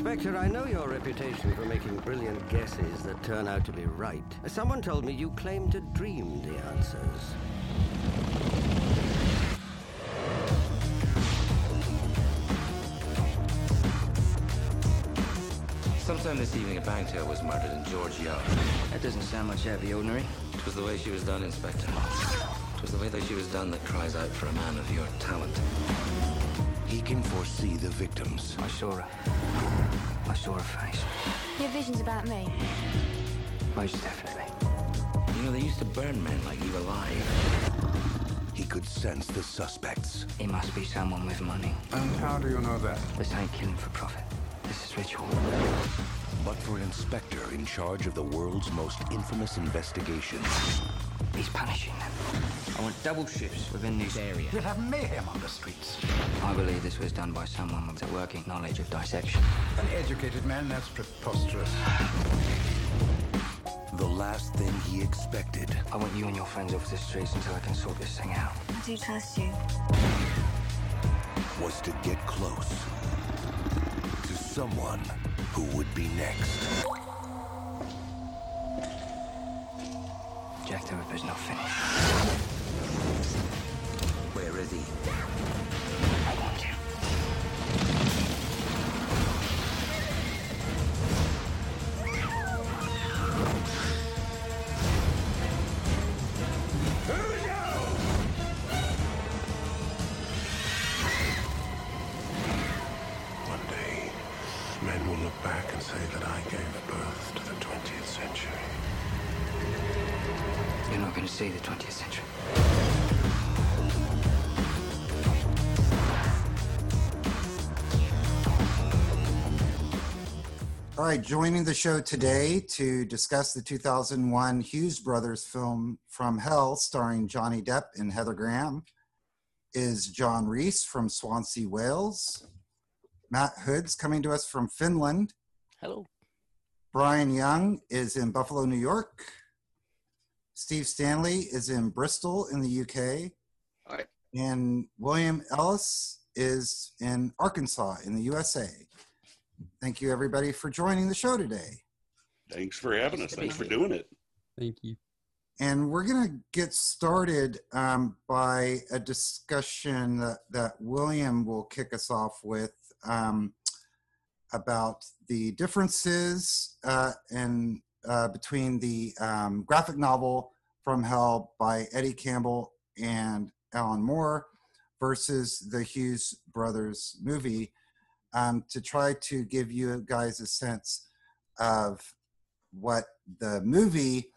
Inspector, I know your reputation for making brilliant guesses that turn out to be right. Someone told me you claim to dream the answers. Sometime this evening, a bank teller was murdered in George Yard. That doesn't sound much out of the ordinary. It was the way she was done, Inspector. It was the way that she was done that cries out for a man of your talent. He can foresee the victims. I saw her. I saw her face. Your vision's about me. Most definitely. You know, they used to burn men like you alive. He could sense the suspects. He must be someone with money. And how do you know that? This ain't killing for profit. This is ritual. But for an inspector in charge of the world's most infamous investigation, He's punishing them. I want double shifts within this area. You'll have mayhem on the streets. I believe this was done by someone with a working knowledge of dissection. An educated man, that's preposterous. the last thing he expected I want you and your friends off the streets until I can sort this thing out. I do trust you. was to get close to someone who would be next. Jack the Ripper's not finished. All right, joining the show today to discuss the 2001 Hughes Brothers film From Hell, starring Johnny Depp and Heather Graham, is John Reese from Swansea, Wales. Matt Hoods coming to us from Finland. Hello. Brian Young is in Buffalo, New York. Steve Stanley is in Bristol in the UK. All right. And William Ellis is in Arkansas in the USA. Thank you, everybody, for joining the show today. Thanks for having us. Thanks for doing it. Thank you. And we're going to get started um, by a discussion that, that William will kick us off with um, about the differences uh, in, uh, between the um, graphic novel From Hell by Eddie Campbell and Alan Moore versus the Hughes Brothers movie um, to try to give you guys a sense of what the movie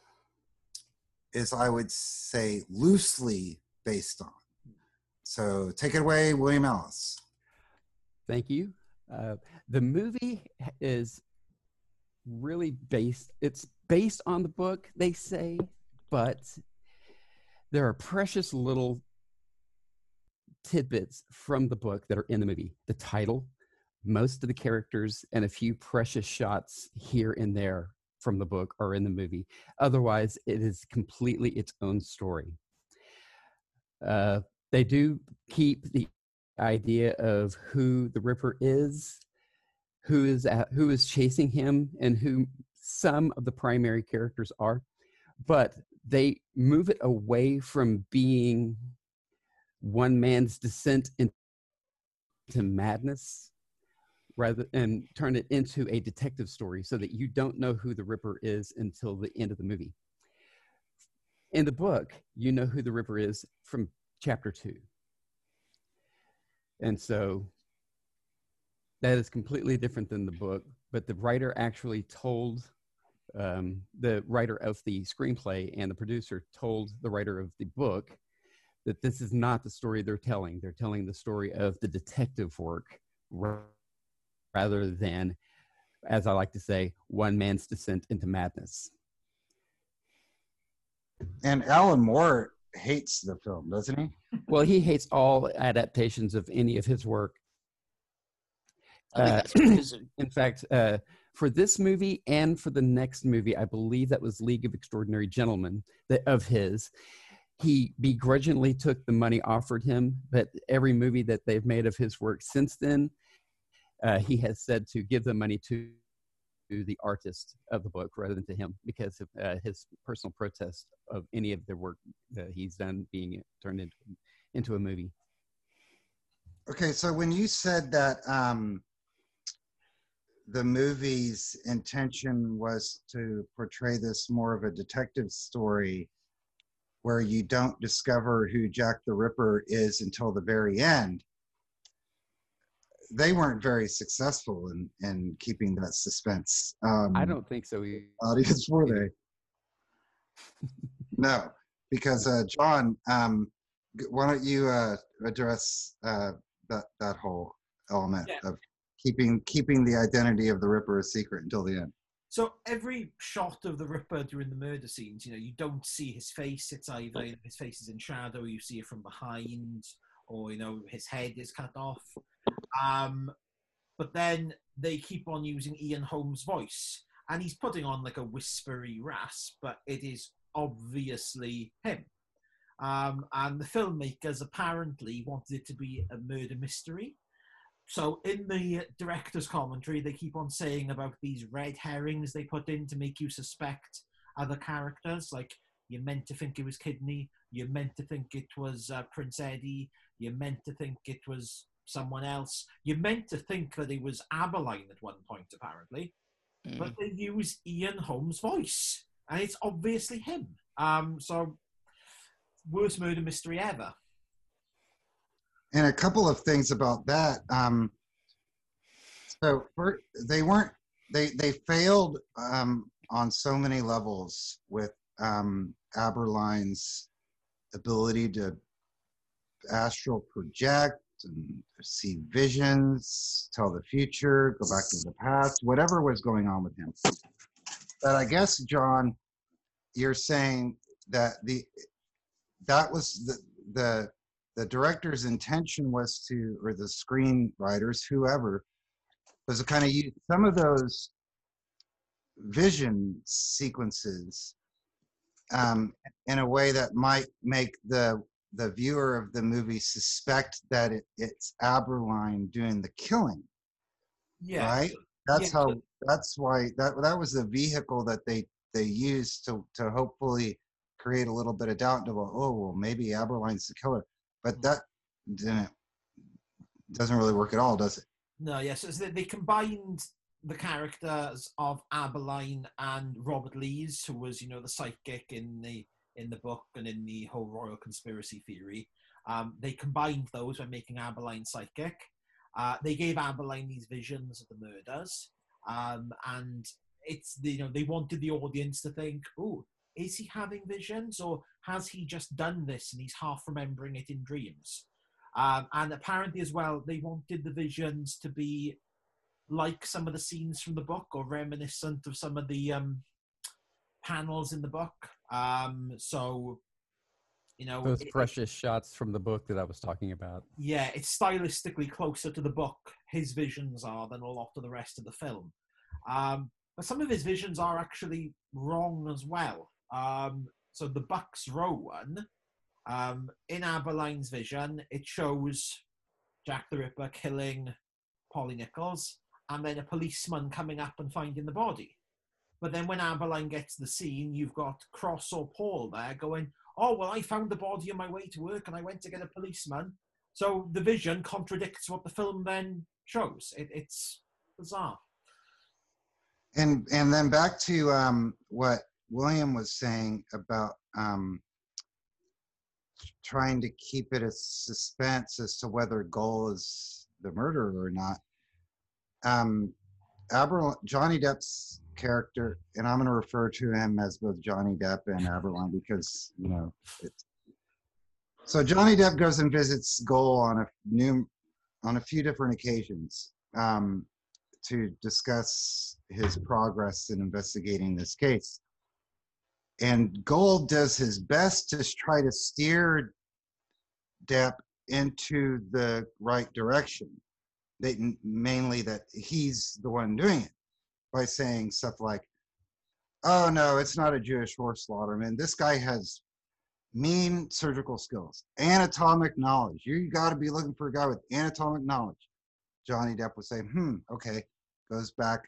is, I would say, loosely based on. So take it away, William Ellis. Thank you. Uh, the movie is really based, it's based on the book, they say, but there are precious little tidbits from the book that are in the movie. The title, most of the characters, and a few precious shots here and there from the book are in the movie. Otherwise, it is completely its own story. Uh, they do keep the idea of who the Ripper is, who is at, who is chasing him, and who some of the primary characters are, but they move it away from being one man's descent into madness rather and turn it into a detective story so that you don't know who the Ripper is until the end of the movie. In the book, you know who the Ripper is from chapter two. And so that is completely different than the book, but the writer actually told um, the writer of the screenplay and the producer told the writer of the book that this is not the story they're telling. They're telling the story of the detective work rather than, as I like to say, one man's descent into madness. And Alan Moore hates the film, doesn't he? Well, he hates all adaptations of any of his work. Uh, in fact, uh, for this movie and for the next movie, I believe that was League of Extraordinary Gentlemen that, of his. He begrudgingly took the money offered him, but every movie that they've made of his work since then, uh, he has said to give the money to the artist of the book rather than to him because of uh, his personal protest of any of the work that he's done being turned into into a movie. Okay, so when you said that um, the movie's intention was to portray this more of a detective story where you don't discover who Jack the Ripper is until the very end, they weren't very successful in, in keeping that suspense. Um, I don't think so. Either. Audience, were they? no, because uh, John, um, why don't you uh, address uh, that that whole element Yeah. of keeping keeping the identity of the Ripper a secret until the end? So every shot of the Ripper during the murder scenes, you know, you don't see his face. It's either his face is in shadow, you see it from behind, or you know, his head is cut off. Um, but then they keep on using Ian Holm's voice, and he's putting on like a whispery rasp, but it is obviously him. Um, and the filmmakers apparently wanted it to be a murder mystery. So in the director's commentary, they keep on saying about these red herrings they put in to make you suspect other characters. Like you're meant to think it was Kidney, you're meant to think it was uh, Prince Eddie, you're meant to think it was someone else. You're meant to think that he was Abberline at one point, apparently. But they use Ian Holm's voice, and it's obviously him. Um, so worst murder mystery ever. and a couple of things about that. Um, so for, they weren't they they failed um, on so many levels with um, Abberline's ability to astral project and see visions, tell the future, go back to the past, whatever was going on with him. But I guess John, you're saying that the that was the the the director's intention was to, or the screenwriters, whoever, was to kind of use some of those vision sequences um, in a way that might make the the viewer of the movie suspect that it, it's Abberline doing the killing. Yeah. Right. That's Yeah, how. That's why that that was the vehicle that they they used to to hopefully create a little bit of doubt and go, oh well, maybe Abberline's the killer. But mm. that didn't doesn't really work at all, does it? No, yes, it's that they combined the characters of Abberline and Robert Lees, who was, you know, the psychic in the in the book and in the whole royal conspiracy theory. Um, they combined those by making Abberline psychic. Uh, they gave Abberline these visions of the murders, um, and it's you know they wanted the audience to think, oh, is he having visions or has he just done this and he's half remembering it in dreams? Um, and apparently, as well, they wanted the visions to be like some of the scenes from the book or reminiscent of some of the um, panels in the book. Um, so, you know, Those it- precious shots from the book that I was talking about. yeah, it's stylistically closer to the book, his visions are, than a lot of the rest of the film. Um, but some of his visions are actually wrong as well. Um, so the Bucks Row one, um, in Abberline's vision, it shows Jack the Ripper killing Polly Nichols and then a policeman coming up and finding the body. But then when Abberline gets the scene, you've got Cross or Paul there going, Oh, well, I found the body on my way to work and I went to get a policeman. So the vision contradicts what the film then shows. It, it's bizarre. And and then back to um, what William was saying about um, trying to keep it a suspense as to whether Gull is the murderer or not. Um, Aber- Johnny Depp's character, and I'm going to refer to him as both Johnny Depp and Abberline because you know. It's, so Johnny Depp goes and visits Gull on a new, on a few different occasions. Um, to discuss his progress in investigating this case. And Gull does his best to try to steer Depp into the right direction. They, mainly that he's the one doing it by saying stuff like, oh no, it's not a Jewish horse slaughterman. This guy has mean surgical skills, anatomic knowledge. You got to be looking for a guy with anatomic knowledge. Johnny Depp would say, "Hmm, okay." Goes back,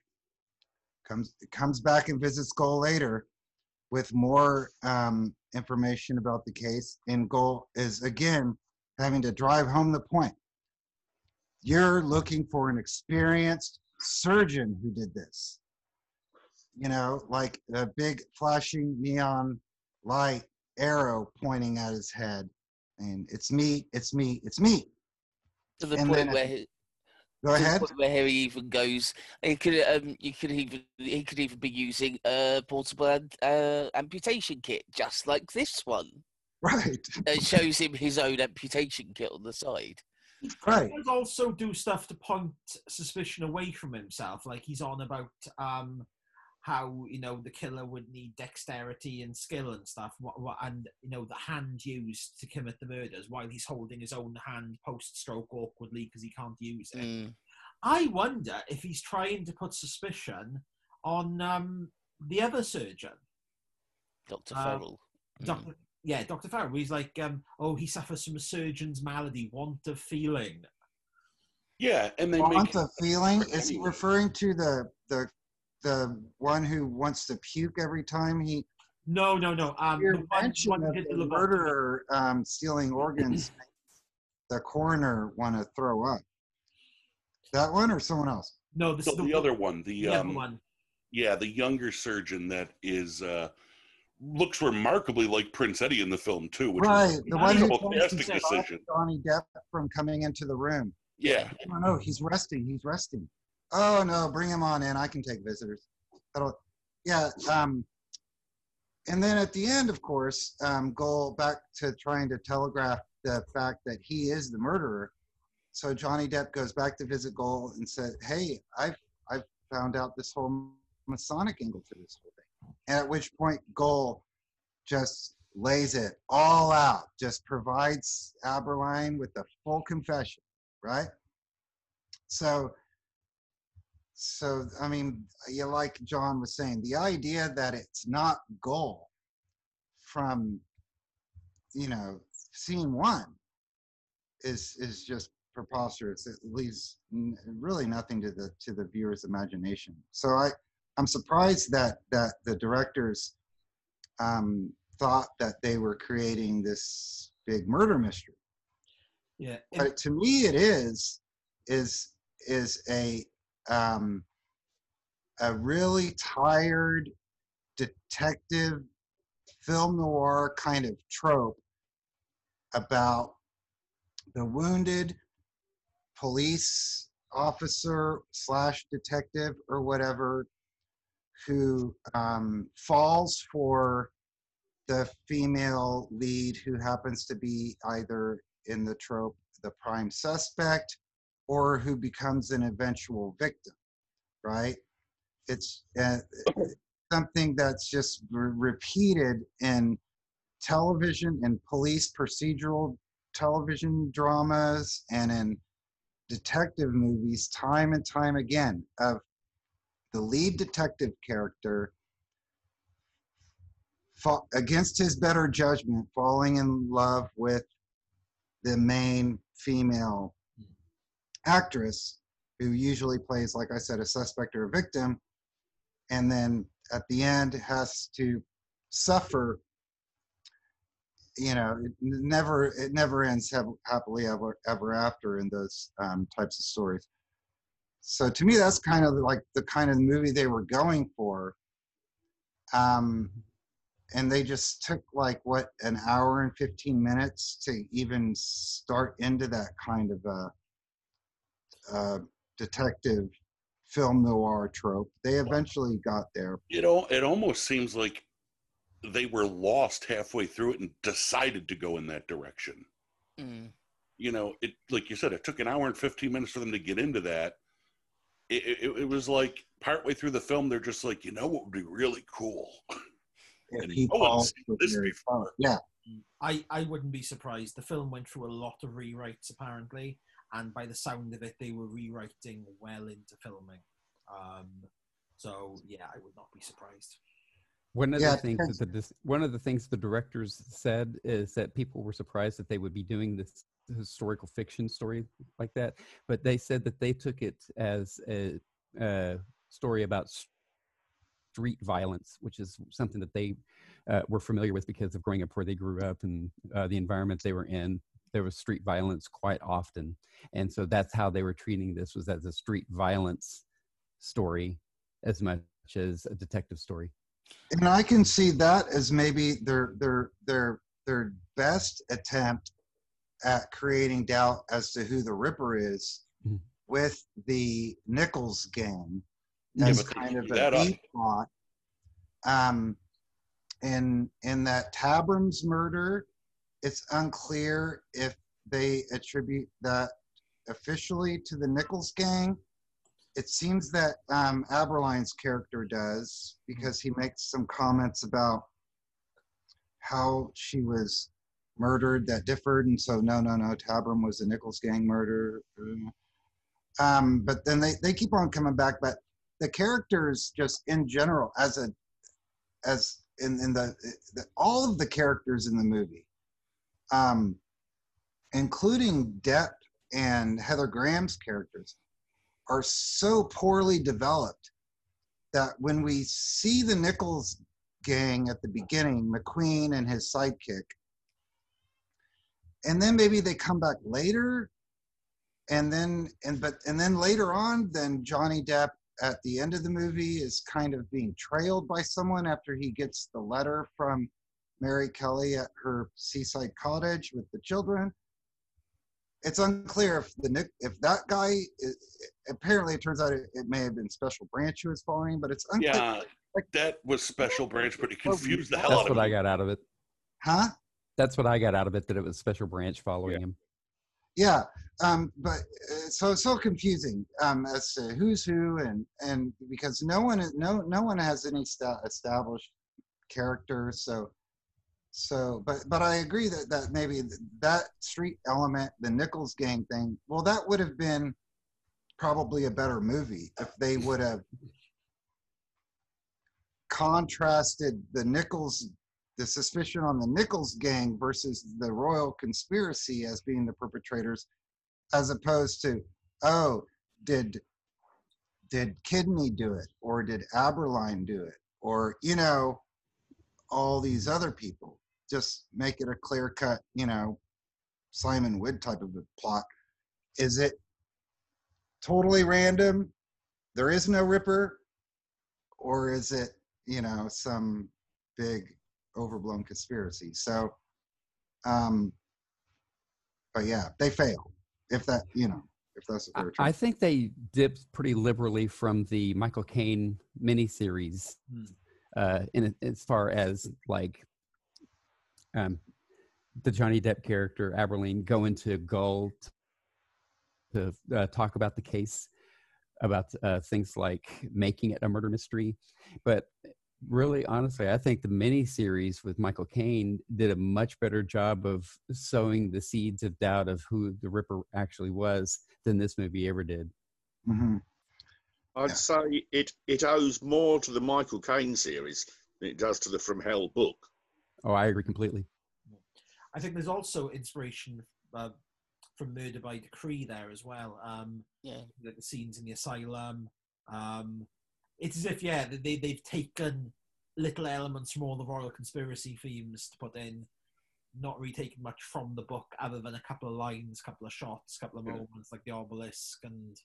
comes comes back and visits Gull later with more um, information about the case, and Gull is again having to drive home the point. You're looking for an experienced surgeon who did this. You know, like a big flashing neon light arrow pointing at his head, and it's me, it's me, it's me. To the And point where he, Go ahead. where he even goes. He could um, you could even he could even be using a portable uh, amputation kit, just like this one. Right. It shows him his own amputation kit on the side. Right. He does also do stuff to point suspicion away from himself. Like he's on about um, how you know the killer would need dexterity and skill and stuff, what, what, and you know the hand used to commit the murders, while he's holding his own hand post-stroke awkwardly because he can't use it. Mm. I wonder if he's trying to put suspicion on um, the other surgeon. Dr. Uh, Farrell. Doctor, yeah, Doctor Farrell. He's like, um, oh, he suffers from a surgeon's malady, want of feeling. Yeah, and they Want make a feeling? Is he anyway. referring to the the the one who wants to puke every time he? No, no, no. Um, Your the one, mention one of the the lobotomy. murderer um, stealing organs, the coroner want to throw up. That one or someone else? No, this No, is the, the other one, the, the other um, one. yeah, the younger surgeon that is uh looks remarkably like Prince Eddie in the film too, which Right, is the a one who fantastic tries to stop decision. Johnny Depp from coming into the room. Yeah, No, no, he's resting. He's resting. Oh no, bring him on in. I can take visitors. That'll, yeah. Um, and then at the end, of course, um, go back to trying to telegraph the fact that he is the murderer. So Johnny Depp goes back to visit Gull and said, "Hey, I've I've found out this whole Masonic angle to this whole thing." At which point, Gull just lays it all out, just provides Abberline with the full confession, right? So, so I mean, you like John was saying, the idea that it's not Gull from, you know, scene one is is just preposterous. It leaves really nothing to the to the viewer's imagination. So I I'm surprised that that the directors um, thought that they were creating this big murder mystery. Yeah. But to me, it is is is a um, a really tired detective film noir kind of trope about the wounded police officer slash detective or whatever who um, falls for the female lead who happens to be either in the trope the prime suspect or who becomes an eventual victim right? It's uh, something that's just re- repeated in television and police procedural television dramas and in detective movies time and time again of the lead detective character against his better judgment falling in love with the main female actress who usually plays like i said a suspect or a victim and then at the end has to suffer you know it never it never ends hap- happily ever ever after in those um, types of stories so to me that's kind of like the kind of movie they were going for um, and they just took like what an hour and 15 minutes to even start into that kind of a, uh detective film noir trope they eventually got there it all it almost seems like they were lost halfway through it and decided to go in that direction. Mm. You know, it like you said, it took an hour and fifteen minutes for them to get into that. It, it, it was like partway through the film, they're just like, you know, what would be really cool. if And he no one's seen this before. Yeah I, I wouldn't be surprised. The film went through a lot of rewrites apparently, and by the sound of it, they were rewriting well into filming. Um, so yeah, I would not be surprised. One of Yeah, the things that the, one of the things the directors said is that people were surprised that they would be doing this historical fiction story like that, but they said that they took it as a, a story about street violence, which is something that they uh, were familiar with because of growing up where they grew up and uh, the environment they were in. There was street violence quite often, and so that's how they were treating this was as a street violence story as much as a detective story. and I can see that as maybe their their their their best attempt at creating doubt as to who the Ripper is Mhm. with the Nichols gang as they kind of a plot. Um, in in that Tabram's murder, it's unclear if they attribute that officially to the Nichols gang. It seems that um, Abberline's character does because he makes some comments about how she was murdered that differed, and so no, no, no, Tabram was the Nichols gang murder. Um, but then they they keep on coming back, but the characters just in general as a as in in the, the all of the characters in the movie um including Depp and Heather Graham's characters are so poorly developed that when we see the Nichols gang at the beginning, McQueen and his sidekick, and then maybe they come back later, and then and but and then later on, then Johnny Depp at the end of the movie is kind of being trailed by someone after he gets the letter from Mary Kelly at her seaside cottage with the children. It's unclear if the Nick if that guy is, apparently it turns out it, it may have been Special Branch who was following, but it's unclear. Yeah, like, that was special branch, but it oh, confused the hell That's out of what me. I got out of it. Huh? That's what I got out of it. That it was Special Branch following him. Yeah, um, but uh, so it's so confusing um, as to who's who, and and because no one is no no one has any sta- established character. So so, but but I agree that that maybe that street element, the Nichols gang thing, well, that would have been probably a better movie if they would have contrasted the Nichols the suspicion on the Nichols gang versus the royal conspiracy as being the perpetrators, as opposed to, oh, did did Kidney do it, or did Abberline do it, or you know, all these other people. Just make it a clear cut, you know, Simon Wood type of a plot. Is it totally random? There is no Ripper, or is it, you know, some big overblown conspiracy. So, um, but yeah, they fail. If that, you know, if that's what I, they're trying. I think they dipped pretty liberally from the Michael Caine miniseries, Hmm. uh, in as far as like um, the Johnny Depp character Abberline going to Gull to uh, talk about the case, about uh, things like making it a murder mystery, but really honestly i think the miniseries with michael caine did a much better job of sowing the seeds of doubt of who the ripper actually was than this movie ever did Mhm. I'd say it it owes more to the Michael Caine series than it does to the From Hell book. oh i agree completely I think there's also inspiration uh, from Murder by Decree there as well. Um, Yeah. the, the scenes in the asylum. Um, it's as if yeah, they they've taken little elements from all the royal conspiracy themes to put in, not really taken much from the book other than a couple of lines, a couple of shots, a couple of Yeah. moments like the obelisk and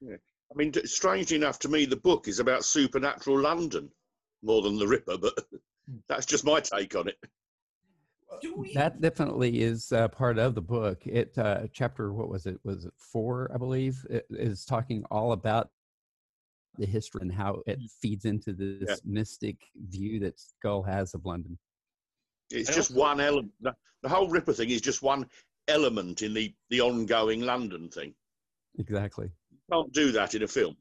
Yeah. I mean, strangely enough, to me, the book is about supernatural London more than the Ripper, but that's just my take on it. that definitely is uh, part of the book it uh, chapter what was it was it four i believe it is talking all about the history and how it feeds into this Yeah. mystic view that skull has of london It's I just one element. The, the whole Ripper thing is just one element in the, the ongoing London thing. exactly You Can't do that in a film.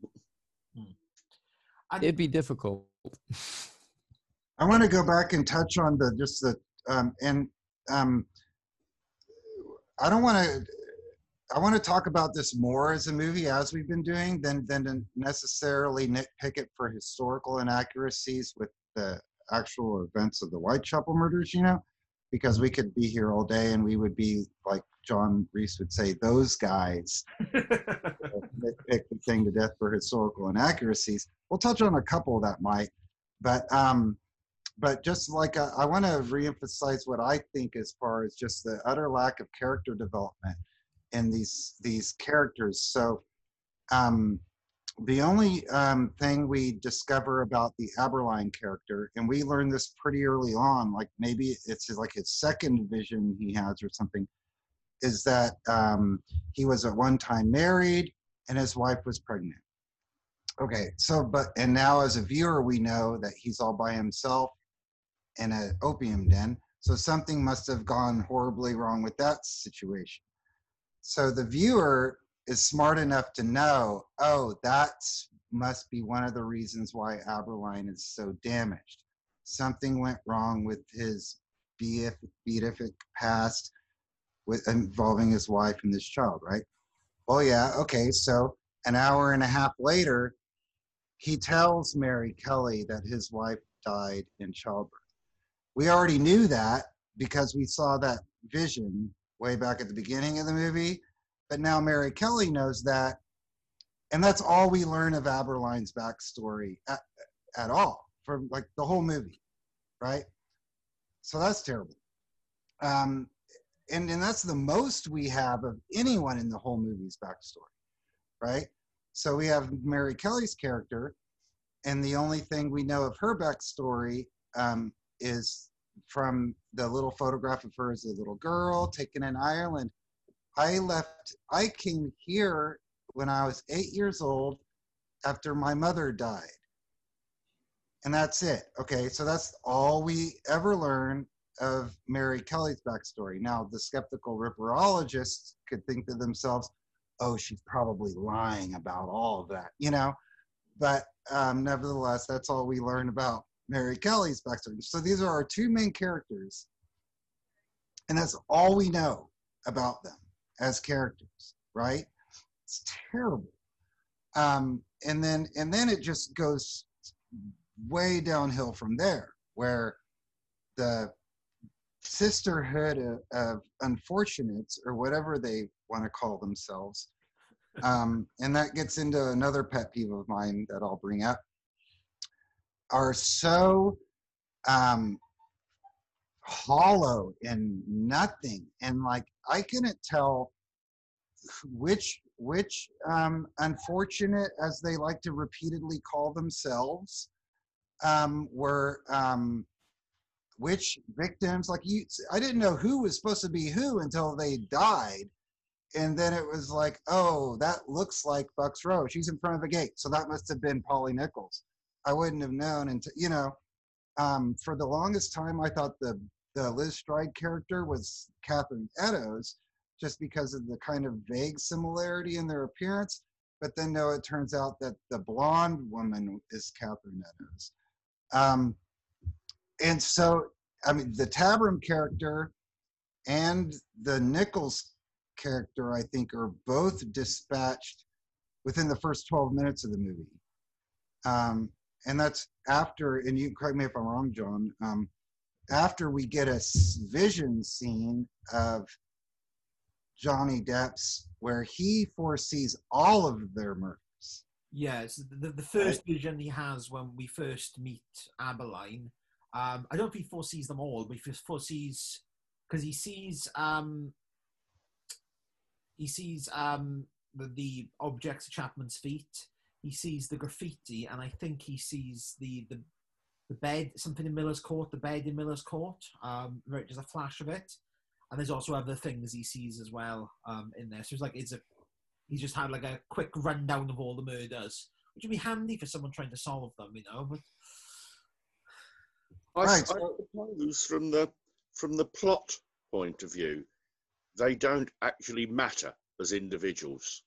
it'd be difficult I want to go back and touch on the just the um, and um, I don't want to. I want to talk about this more as a movie as we've been doing than than to necessarily nitpick it for historical inaccuracies with the actual events of the Whitechapel murders, you know, because we could be here all day and we would be like John Reese would say, those guys pick the thing to death for historical inaccuracies. We'll touch on a couple that might, but um, but just like uh, I want to reemphasize what I think as far as just the utter lack of character development in these these characters. So um, the only um, thing we discover about the Abberline character, and we learn this pretty early on, like maybe it's like his second vision he has or something, is that um, he was at one time married and his wife was pregnant. Okay, so but and now as a viewer we know that he's all by himself in an opium den. So something must have gone horribly wrong with that situation. So the viewer is smart enough to know, oh, that must be one of the reasons why Abberline is so damaged. Something went wrong with his beatific past with involving his wife and this child, right? Oh yeah, okay. So an hour and a half later, he tells Mary Kelly that his wife died in childbirth. We already knew that because we saw that vision way back at the beginning of the movie but now Mary Kelly knows that. And that's all we learn of Abberline's backstory at, at all from like the whole movie, right? So that's terrible. Um, and, and that's the most we have of anyone in the whole movie's backstory, right? So we have Mary Kelly's character, and the only thing we know of her backstory um, is from the little photograph of her as a little girl taken in Ireland. I left, I came here when I was eight years old after my mother died. And that's it. Okay, so that's all we ever learn of Mary Kelly's backstory. Now, the skeptical ripperologists could think to themselves, oh, she's probably lying about all of that, you know? But um, nevertheless, that's all we learn about Mary Kelly's backstory. So these are our two main characters, and that's all we know about them as characters, right? It's terrible. Um, and then and then it just goes way downhill from there, where the sisterhood of, of unfortunates or whatever they want to call themselves um, and that gets into another pet peeve of mine that i'll bring up are so um, hollow and nothing. And like i couldn't tell which which um, unfortunate as they like to repeatedly call themselves um, were um, which victims like you i didn't know who was supposed to be who until they died. And then it was like oh that looks like bucks row. She's in front of a gate. So that must have been polly nichols i wouldn't have known until you know um, for the longest time i thought the the Liz Stride character was Catherine Eddowes, just because of the kind of vague similarity in their appearance. But then, no, it turns out that the blonde woman is Catherine Eddowes. Um, and so, I mean, the Tabram character and the Nichols character, I think, are both dispatched within the first 12 minutes of the movie. Um, and that's after, and you correct me if I'm wrong, John. Um, after we get a vision scene of Johnny Depp's where he foresees all of their murders. Yes, the, the first vision he has when we first meet Abberline. Um, I don't know if he foresees them all, but he foresees because he sees um, he sees um, the, the objects at Chapman's feet. He sees the graffiti, and I think he sees the the the bed, something in Miller's Court, the bed in Miller's Court. Um, there's a flash of it, and there's also other things he sees as well um, in there. So it's like it's a he's just had like a quick rundown of all the murders, which would be handy for someone trying to solve them, you know. But I, right. I suppose from the from the plot point of view, they don't actually matter as individuals.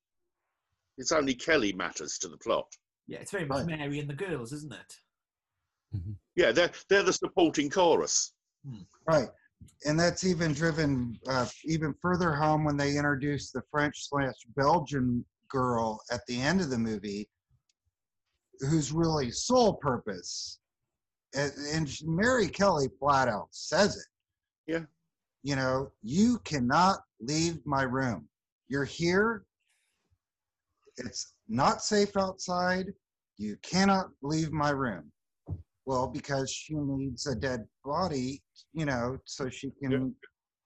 It's only Kelly matters to the plot. Yeah, it's very much right. Mary and the girls, isn't it? Mm-hmm. Yeah, they're they're the supporting chorus. Hmm. Right, and that's even driven uh, even further home when they introduce the French slash Belgian girl at the end of the movie, whose really sole purpose and, and Mary Kelly flat out says it. Yeah. You know, you cannot leave my room. You're here. It's not safe outside. You cannot leave my room. Well, because she needs a dead body, you know, so she can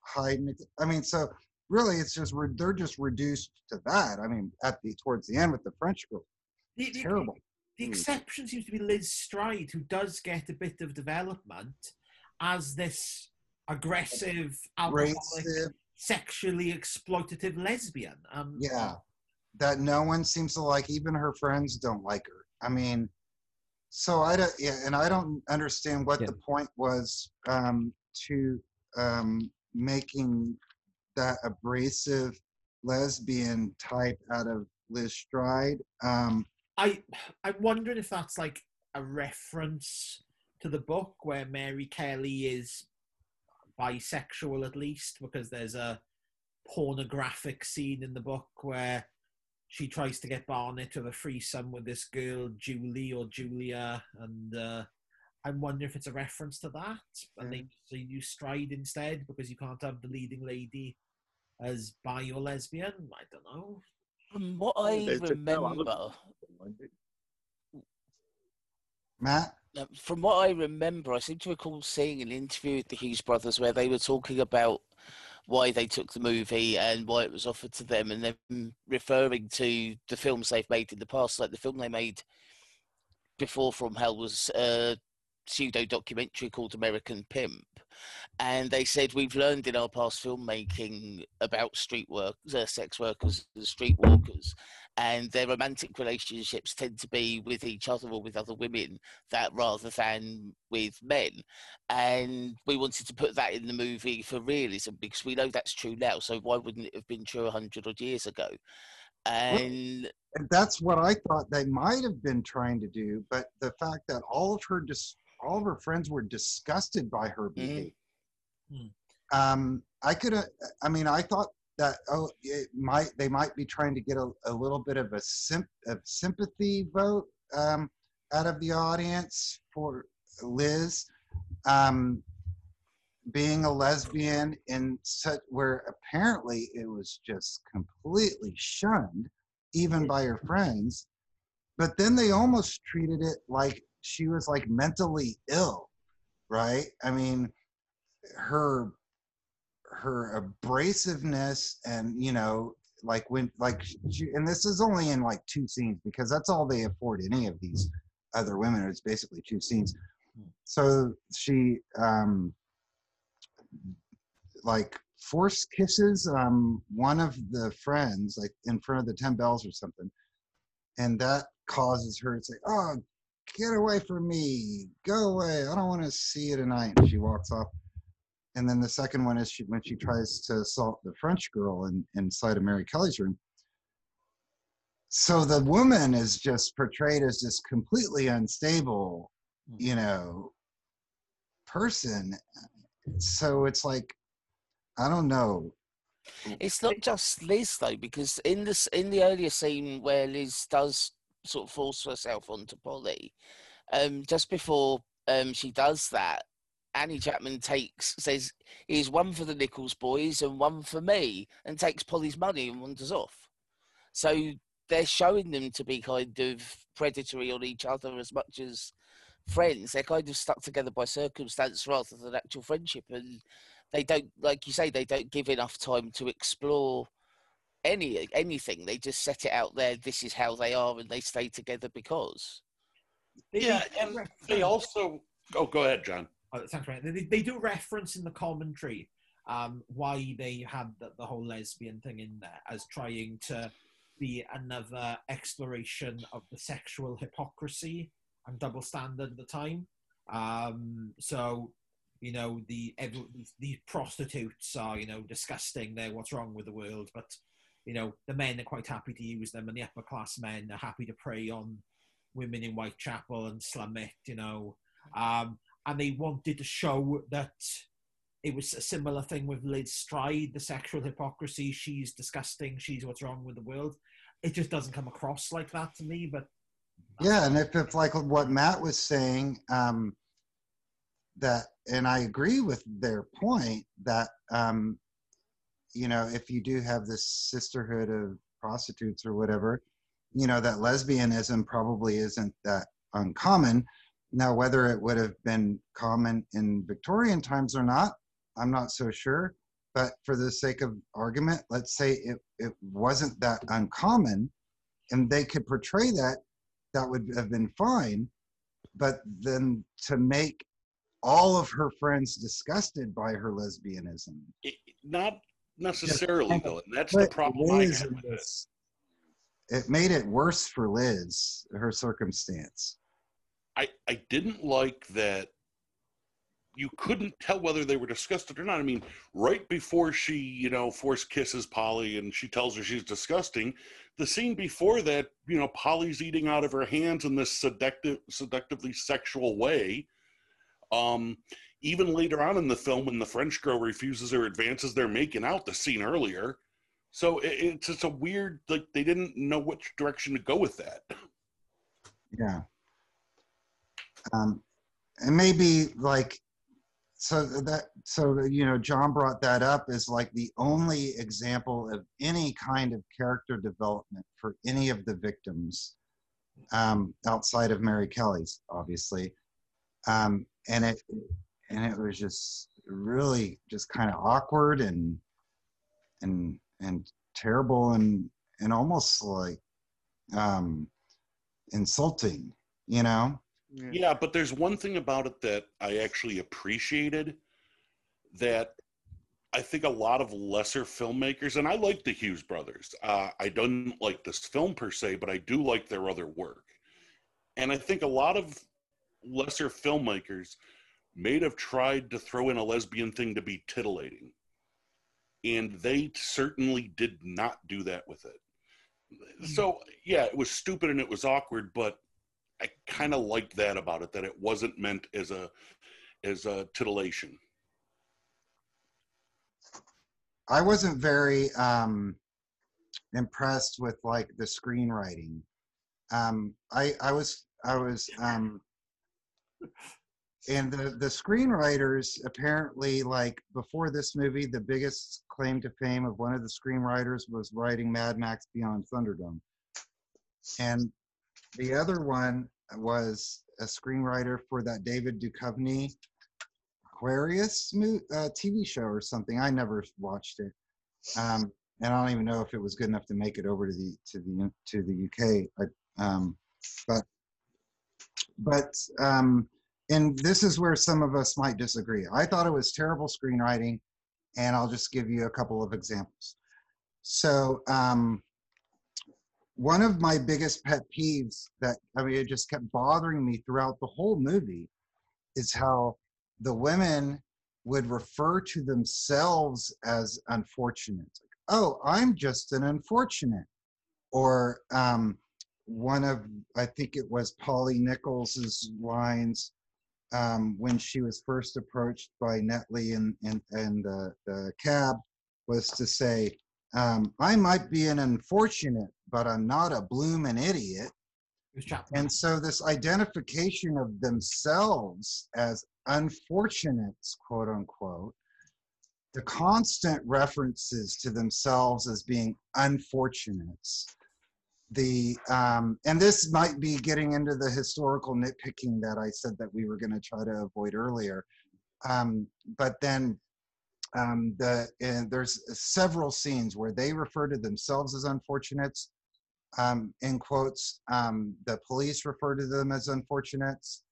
hide. In it. I mean, so really, it's just re- they're just reduced to that. I mean, at the towards the end with the French girl, The, the- terrible. the exception seems to be Liz Stride, who does get a bit of development as this aggressive, alcoholic, Abrasive. sexually exploitative lesbian. Um, Yeah, that no one seems to like. Even her friends don't like her. I mean, so I don't. Yeah, and I don't understand what the point was um, to um, making that abrasive lesbian type out of Liz Stride. Um, I I'm wondering if that's like a reference to the book where Mary Kelly is bisexual at least because there's a pornographic scene in the book where she tries to get Barnett to have a threesome with this girl Julie or Julia and uh, I'm wondering if it's a reference to that and they so you stride instead because you can't have the leading lady as bi or lesbian. I don't know. From what I There's a- no, I remember, Matt? from what I remember, I seem to recall seeing an interview with the Hughes brothers where they were talking about why they took the movie and why it was offered to them, and then referring to the films they've made in the past, like the film they made before From Hell was a pseudo documentary called American Pimp. And they said, We've learned in our past filmmaking about street work, uh, sex workers and street walkers, and their romantic relationships tend to be with each other or with other women that rather than with men. And we wanted to put that in the movie for realism because we know that's true now. So why wouldn't it have been true 100 odd years ago? And and that's what I thought they might have been trying to do. But the fact that all of her dis- all of her friends were disgusted by her behavior. Um, I could have. I mean, I thought that oh, it might they might be trying to get a, a little bit of a, symp- a sympathy vote um, out of the audience for Liz. Um, being a lesbian in such where apparently it was just completely shunned even by her friends but then they almost treated it like she was like mentally ill right i mean her her abrasiveness and you know like when like she, and this is only in like two scenes because that's all they afford any of these other women it's basically two scenes. So she um like force kisses um one of the friends like in front of the 10 bells or something and that causes her to say oh get away from me. Go away. I don't want to see you tonight. And she walks off and then the second one is she, when she tries to assault the french girl in, inside of mary kelly's room. So the woman is just portrayed as this completely unstable you know person. So it's like i don't know. It's not just Liz though, because in this in the earlier scene where Liz does sort of force herself onto Polly, um, just before um she does that, Annie Chapman takes says, "Here's one for the Nichols boys and one for me," and takes Polly's money and wanders off. So they're showing them to be kind of predatory on each other as much as friends. They're kind of stuck together by circumstance rather than actual friendship, and they don't, like you say, they don't give enough time to explore any anything. They just set it out there. This is how they are, and they stay together because. Yeah, and they also. Oh, go ahead, John. Oh, thanks, Ryan. They, they do reference in the commentary um, why they had the, the whole lesbian thing in there as trying to be another exploration of the sexual hypocrisy and double standard at the time. Um, so, you know, the these prostitutes are, you know, disgusting. They're what's wrong with the world. But, you know, the men are quite happy to use them, and the upper class men are happy to prey on women in Whitechapel and slum it, you know. Um, and they wanted to show that it was a similar thing with Liz Stride, the sexual hypocrisy. She's disgusting. She's what's wrong with the world. It just doesn't come across like that to me. But yeah and if it's like what matt was saying um that, and I agree with their point that, um, you know, if you do have this sisterhood of prostitutes or whatever, you know, that lesbianism probably isn't that uncommon. Now, whether it would have been common in Victorian times or not, I'm not so sure. But for the sake of argument, let's say it, it wasn't that uncommon and they could portray that, that would have been fine. But then to make all of her friends disgusted by her lesbianism. It, not necessarily, though. That's the problem I with this- It made it worse for Liz, her circumstance. I, I didn't like that you couldn't tell whether they were disgusted or not. I mean, right before she, you know, force kisses Polly and she tells her she's disgusting, the scene before that, you know, Polly's eating out of her hands in this seductive, seductively sexual way. Um, even later on in the film, when the French girl refuses or advances they're making out, the scene earlier. So it, it's just a weird, like they didn't know which direction to go with that. Yeah. Um, and maybe like, so that, so, you know, John brought that up as like the only example of any kind of character development for any of the victims um, outside of Mary Kelly's, obviously. Um, and it, and it was just really just kind of awkward and, and, and terrible and, and almost like, um, insulting, you know? Yeah, but there's one thing about it that I actually appreciated that I think a lot of lesser filmmakers, and I like the Hughes brothers. Uh, I don't like this film per se, but I do like their other work. And I think a lot of lesser filmmakers may have tried to throw in a lesbian thing to be titillating. And they certainly did not do that with it. So, yeah, it was stupid and it was awkward, but I kind of liked that about it that it wasn't meant as a as a titillation. I wasn't very um, impressed with like the screenwriting. Um, I I was I was um, and the the screenwriters apparently like before this movie, the biggest claim to fame of one of the screenwriters was writing Mad Max Beyond Thunderdome, and the other one was a screenwriter for that David Duchovny Aquarius uh, TV show or something. I never watched it, um, and I don't even know if it was good enough to make it over to the to the to the UK. Um, but but um, and this is where some of us might disagree. I thought it was terrible screenwriting, and I'll just give you a couple of examples. So um, one of my biggest pet peeves that I mean it just kept bothering me throughout the whole movie is how the women would refer to themselves as unfortunate. Oh, I'm just an unfortunate. Or um, one of I think it was Polly Nichols's lines um, when she was first approached by Netley and and and the, the cab was to say, um, "I might be an unfortunate, but I'm not a bloomin' idiot." And so this identification of themselves as unfortunates, quote unquote, the constant references to themselves as being unfortunates, the um, and this might be getting into the historical nitpicking that I said that we were going to try to avoid earlier. Um, but then um, the there's several scenes where they refer to themselves as unfortunates um, in quotes. Um, the police refer to them as unfortunates.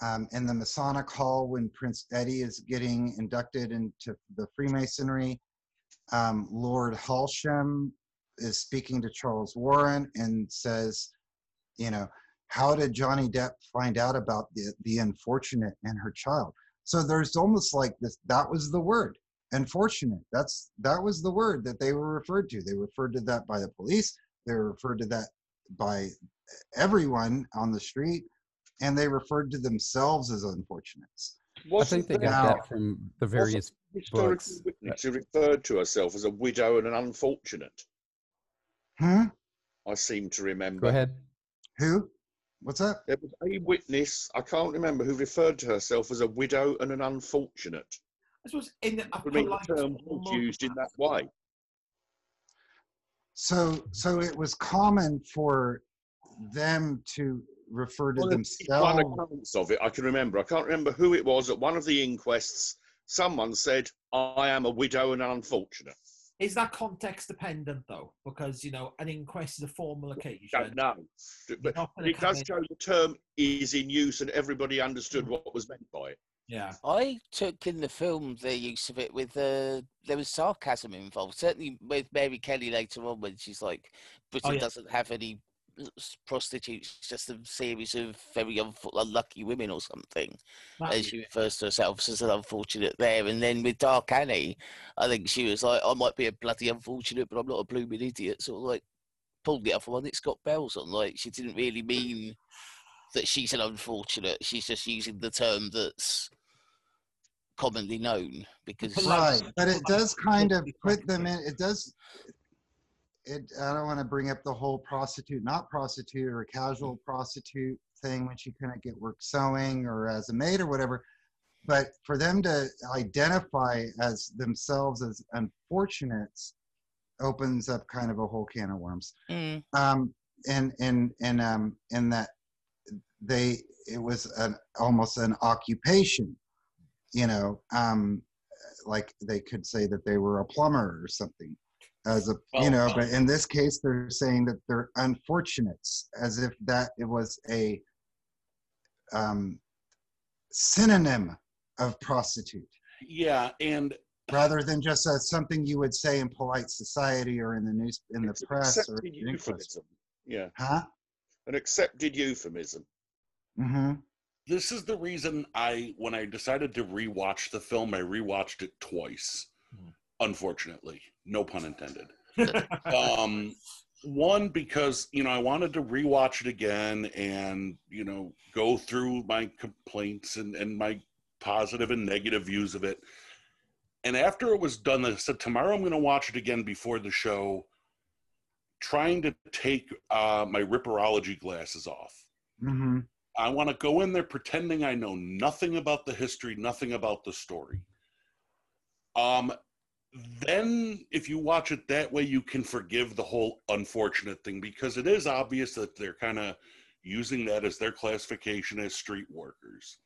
Um, in the Masonic Hall, when Prince Eddie is getting inducted into the Freemasonry, um, Lord Halsham is speaking to Charles Warren and says, you know, how did Johnny Depp find out about the, the unfortunate and her child? So there's almost like this, that was the word, unfortunate. That's, that was the word that they were referred to. They referred to that by the police. They were referred to that by everyone on the street and they referred to themselves as unfortunates. I think they got Now- that from the various Historical books. witness who referred to herself as a widow and an unfortunate. Hmm? I seem to remember. Go ahead. Who? What's that? There was a witness, I can't remember, who referred to herself as a widow and an unfortunate. I suppose in a I mean, the term was used in that way. So, so it was common for them to refer to One themselves. one accounts of it, I can remember. I can't remember who it was at one of the inquests. Someone said, I am a widow and unfortunate. Is that context dependent though? Because you know, an inquest is a formal occasion. Don't. But it does in- show the term is in use and everybody understood what was meant by it. Yeah. I took in the film the use of it with uh, there was sarcasm involved. Certainly with Mary Kelly later on when she's like, Britain yeah. doesn't have any prostitutes, just a series of very unlucky women or something. That- and she refers to herself as an unfortunate there. And then with Dark Annie, I think she was like, I might be a bloody unfortunate, but I'm not a blooming idiot. Sort of like pulled the other one. It's got bells on. Like she didn't really mean that she's an unfortunate. She's just using the term that's commonly known because right but it does kind of put them in it does it i don't want to bring up the whole prostitute not prostitute or casual prostitute thing when she couldn't get work sewing or as a maid or whatever but for them to identify as themselves as unfortunates opens up kind of a whole can of worms Mm. um and and and um and that they it was an almost an occupation you know um like they could say that they were a plumber or something as a you know well- but in this case they're saying that they're unfortunates as if that it was a um synonym of prostitute. Yeah, and rather than just as something you would say in polite society or in the news in the press or accepted euphemism. Yeah, huh? An accepted euphemism. mm-hmm this is the reason I, when I decided to rewatch the film, I rewatched it twice. Unfortunately, no pun intended. um, one because you know I wanted to rewatch it again and you know go through my complaints and and my positive and negative views of it. And after it was done, I said tomorrow I'm going to watch it again before the show, trying to take uh, my ripperology glasses off. mm-hmm I want to go in there pretending I know nothing about the history, nothing about the story. Um, then if you watch it that way, you can forgive the whole unfortunate thing because it is obvious that they're kind of using that as their classification as street workers.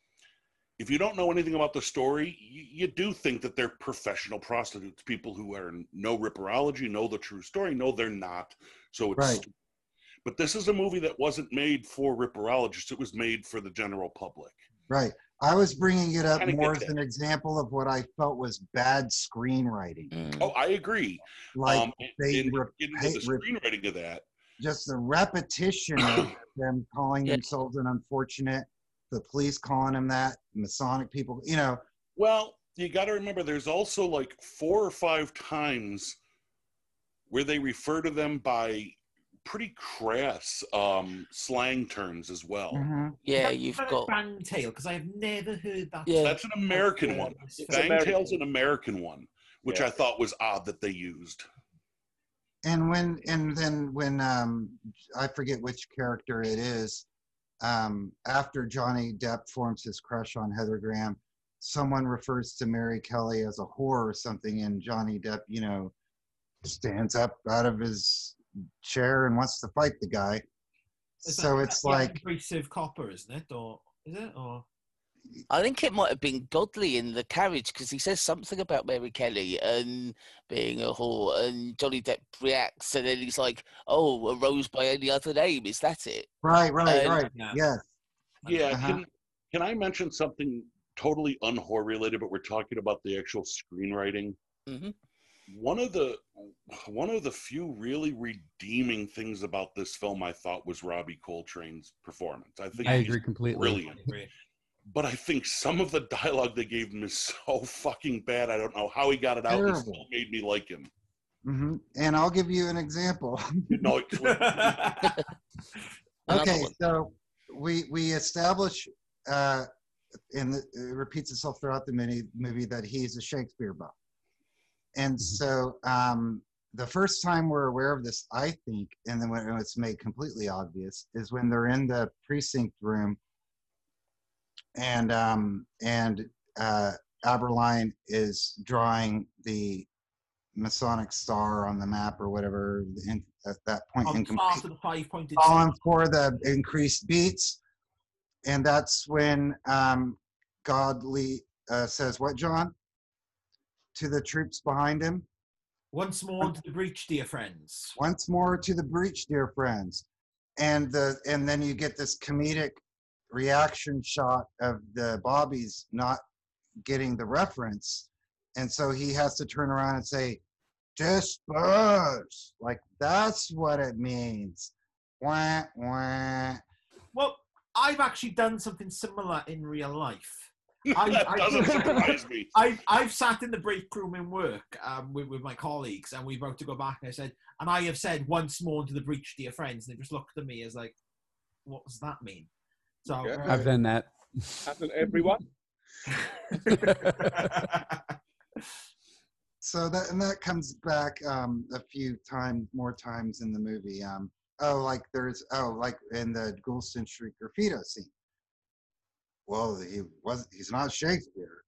If you don't know anything about the story, you, you do think that they're professional prostitutes, people who are no ripperology, know the true story, know they're not. So it's Right. But this is a movie that wasn't made for ripperologists; it was made for the general public. Right. I was bringing it up more as an example of what I felt was bad screenwriting. Mm. Oh, I agree. Like um, they in, rep- in the screenwriting of that, just the repetition of them calling Yeah. themselves an unfortunate, the police calling them that, Masonic people, you know, well, you got to remember there's also like four or five times where they refer to them by pretty crass um, slang terms as well. mhm. yeah, That's you've got of Bangtail because I have never heard that. Yeah. That's an American one. It's Bangtail's an American one, which Yeah. I thought was odd that they used. and when and then when um I forget which character it is, um, after Johnny Depp forms his crush on Heather Graham, someone refers to Mary Kelly as a whore or something, and Johnny Depp, you know, stands up out of his chair and wants to fight the guy. Is so that- it's that's like abrasive copper, isn't it? Or is it? Or I think it might have been Godley in the carriage because he says something about Mary Kelly and being a whore, and Johnny Depp reacts, and then he's like, "Oh, a rose by any other name? Is that it?" right, right, And- right. Yeah. Yes. Yeah, Uh-huh. can can I mention something totally unhorror related, but we're talking about the actual screenwriting? Mhm. One of the one of the few really redeeming things about this film, I thought, was Robbie Coltrane's performance. I think I he's agree completely. brilliant. But I think some of the dialogue they gave him is so fucking bad. I don't know how he got it out. It still made me like him. hmm And I'll give you an example. No, it- Another okay, so we we establish, uh, and it repeats itself throughout the mini movie that he's a Shakespeare buff, and so um, the first time we're aware of this, I think, and then when it's made completely obvious, is when they're in the precinct room, and um, and uh, Abberline is drawing the Masonic star on the map or whatever. In, at that point, On incomplete of the five-pointed calling for the increased beats. And that's when um, Godley uh, says, What, John? To the troops behind him. Once more to the breach, dear friends. Once more to the breach, dear friends. And the and then you get this comedic reaction shot of the Bobbies not getting the reference. And so he has to turn around and say, disperse. Like that's what it means. Wah, wah. Well, I've actually done something similar in real life. That doesn't surprise me. I've, I've sat in the break room in work um, with, with my colleagues and we were about to go back and I said, and I have said once more into the breach, dear friends. And they just looked at me as like, what does that mean? So uh, Yeah. I've done that. Hasn't everyone? so that and that comes back um, a few times more times in the movie um, oh like there's oh like in the Goulston Street graffito scene well he was he's not Shakespeare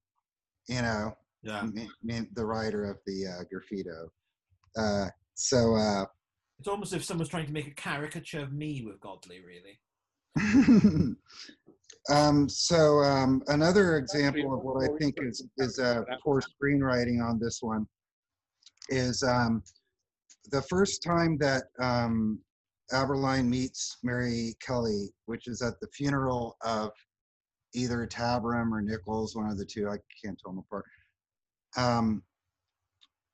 you know Yeah. me- me- the writer of the uh, graffito uh, so uh, It's almost as if someone's trying to make a caricature of me with Godley, really. um, so um, another example of what I think is is uh, poor screenwriting on this one is um, the first time that um, Abberline meets Mary Kelly, which is at the funeral of either Tabram or Nichols, one of the two. I can't tell them apart. Um,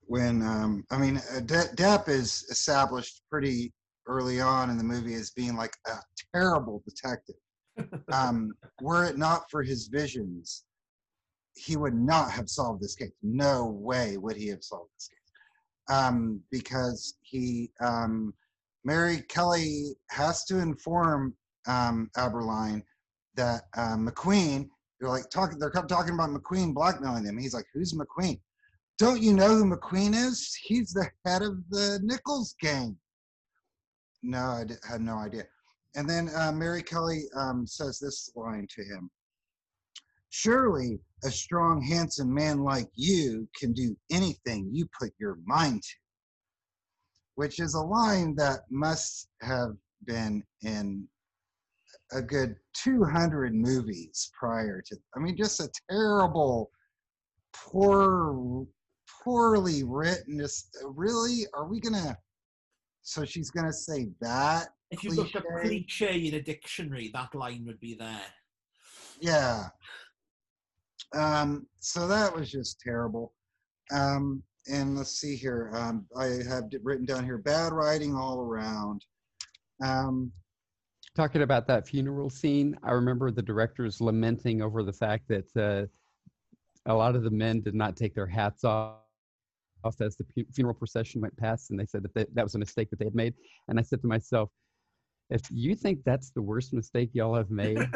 when um, I mean, uh, De- Depp is established pretty early on in the movie as being like a terrible detective. Um, were it not for his visions, he would not have solved this case. No way would he have solved this case. Um, because he, um, Mary Kelly has to inform um, Abberline that uh, McQueen, they're like talking, they're talking about McQueen blackmailing them. He's like, who's McQueen? Don't you know who McQueen is? He's the head of the Nichols gang. No, I had no idea. And then uh, Mary Kelly um, says this line to him Surely a strong, handsome man like you can do anything you put your mind to. Which is a line that must have been in a good 200 movies prior to, I mean, just a terrible, poor, poorly written. Just really, are we gonna? So she's gonna say that If you looked up cliche? cliche in a dictionary, that line would be there. Yeah. Um, so that was just terrible. Um, and let's see here. Um, I have written down here bad writing all around. Um, Talking about that funeral scene, I remember the directors lamenting over the fact that uh, a lot of the men did not take their hats off as the funeral procession went past, and they said that they, that was a mistake that they had made. And I said to myself, if you think that's the worst mistake y'all have made,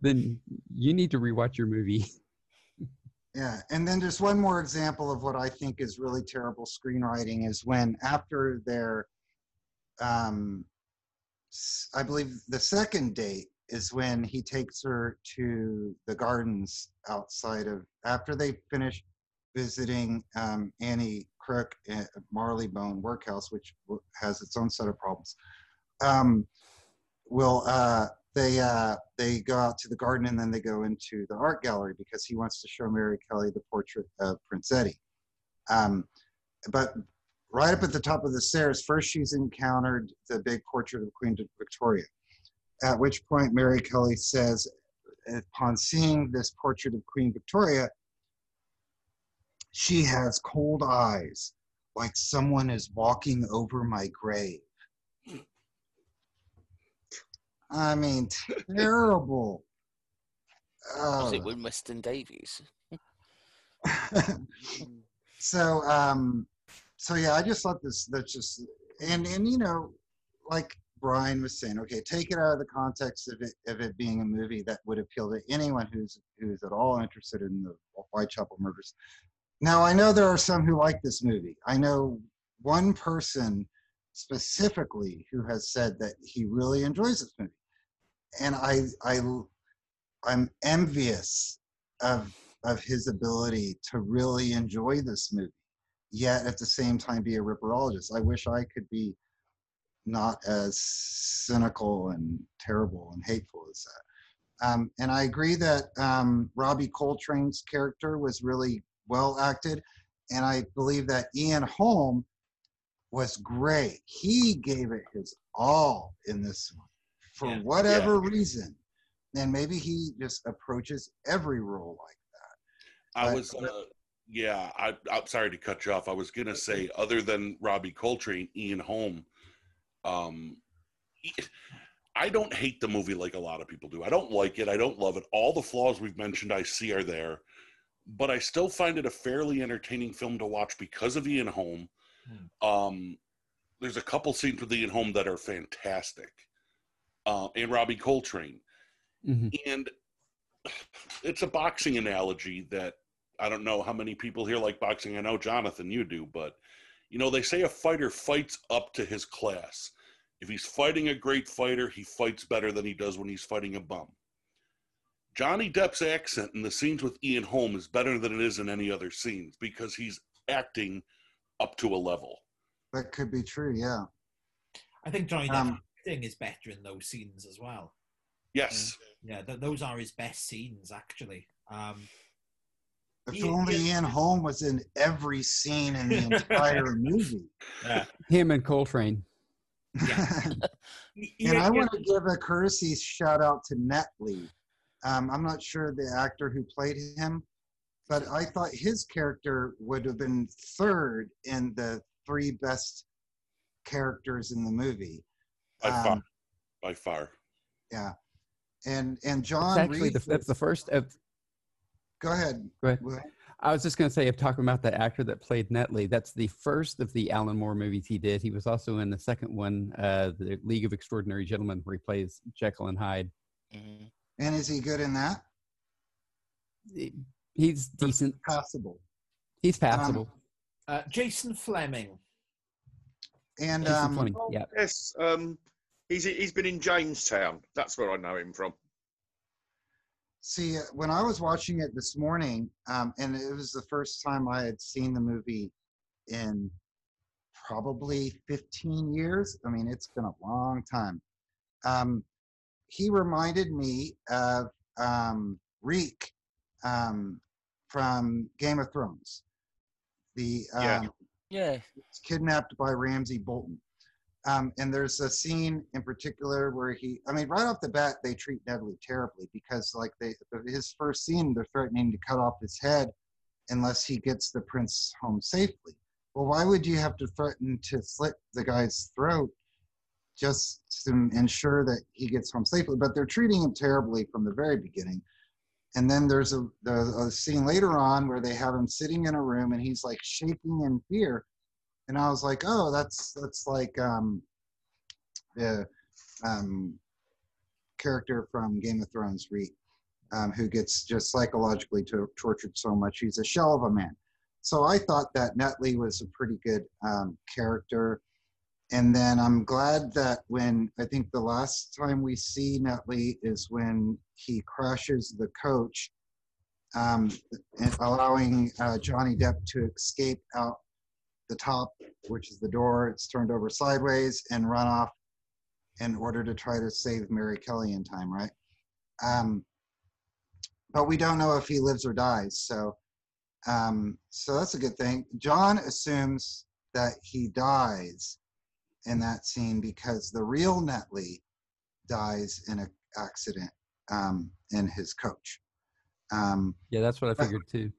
then you need to rewatch your movie. Yeah, and then just one more example of what I think is really terrible screenwriting is when after their, um, I believe the second date is when he takes her to the gardens outside of after they finish visiting um, Annie Crook at Marylebone Workhouse, which has its own set of problems. Um, will uh, they uh, they go out to the garden and then they go into the art gallery because he wants to show Mary Kelly the portrait of Prince Eddie. Um, but right up at the top of the stairs, first she's encountered the big portrait of Queen Victoria. At which point, Mary Kelly says, upon seeing this portrait of Queen Victoria, she has cold eyes, like someone is walking over my grave. I mean, terrible. Was Oh. it with Weston Davies? so um so yeah i just thought this that's just and and you know like brian was saying okay take it out of the context of it of it being a movie that would appeal to anyone who's who's at all interested in the whitechapel murders. Now I know there are some who like this movie. I know one person specifically who has said that he really enjoys this movie, and I I I'm envious of of his ability to really enjoy this movie, yet at the same time be a ripperologist. I wish I could be not as cynical and terrible and hateful as that. Um, and I agree that um, Robbie Coltrane's character was really well acted, and I believe that Ian Holm was great. He gave it his all in this one for Yeah. whatever reason, and maybe he just approaches every role like that. I But- was, uh, yeah. I, I'm sorry to cut you off. I was gonna say, other than Robbie Coltrane, Ian Holm, um, I don't hate the movie like a lot of people do. I don't like it. I don't love it. All the flaws we've mentioned, I see are there, but I still find it a fairly entertaining film to watch because of Ian Holm. Um, there's a couple scenes with Ian Holm that are fantastic, uh, and Robbie Coltrane Mhm. and it's a boxing analogy that I don't know how many people here like boxing. I know Jonathan, you do, but you know they say a fighter fights up to his class. If he's fighting a great fighter, he fights better than he does when he's fighting a bum. Johnny Depp's accent in the scenes with Ian Holm is better than it is in any other scenes because he's acting up to a level. that. That could be true. Yeah. I think Johnny Depp's Um, acting is better in those scenes as well. Yes. Yeah, th- those are his best scenes actually. Um, If Ian- only Ian- Ian Holm was in every scene in the entire movie. yeah. Him and Coltrane. Yeah. And I want to give a courtesy shout out to Netley. Um, I'm not sure the actor who played him, but I thought his character would have been third in the three best characters in the movie. By far. Um, By far. yeah, and and It's John actually the, Reed that's the first of. Go ahead. Go ahead. Will. I was just going to say, of talking about the actor that played Netley, that's the first of the Alan Moore movies he did. He was also in the second one, uh, the League of Extraordinary Gentlemen, where he plays Jekyll and Hyde. And is he good in that? He's decent. Passable. He's passable. uh, Jason Flemyng. And Jason um, Flemyng, yeah. Yes, um, he's he's been in Jamestown. That's where I know him from. See, uh, when I was watching it this morning, um, and it was the first time I had seen the movie in probably 15 years. I mean, it's been a long time. Um, he reminded me of um, Reek um, from Game of Thrones. The um, Yeah. Yeah. kidnapped by Ramsay Bolton. Um, and there's a scene in particular where he, I mean, right off the bat, they treat Netley terribly because, like, they his first scene, they're threatening to cut off his head unless he gets the prince home safely. Well, why would you have to threaten to slit the guy's throat just to ensure that he gets home safely? But they're treating him terribly from the very beginning. And then there's a, the, a scene later on where they have him sitting in a room and he's like shaking in fear and I was like, oh, that's that's like um, the um, character from Game of Thrones, Reek, um, who gets just psychologically to, tortured so much. He's a shell of a man. So I thought that Netley was a pretty good um, character. And then I'm glad that when I think the last time we see Netley is when he crashes the coach, um, allowing uh, Johnny Depp to escape out the top, which is the door. It's turned over sideways and run off in order to try to save Mary Kelly in time, right? Um, but we don't know if he lives or dies. So, um, so that's a good thing. John assumes that he dies in that scene because the real Netley dies in an accident um, in his coach. Um, Yeah, that's what I figured too.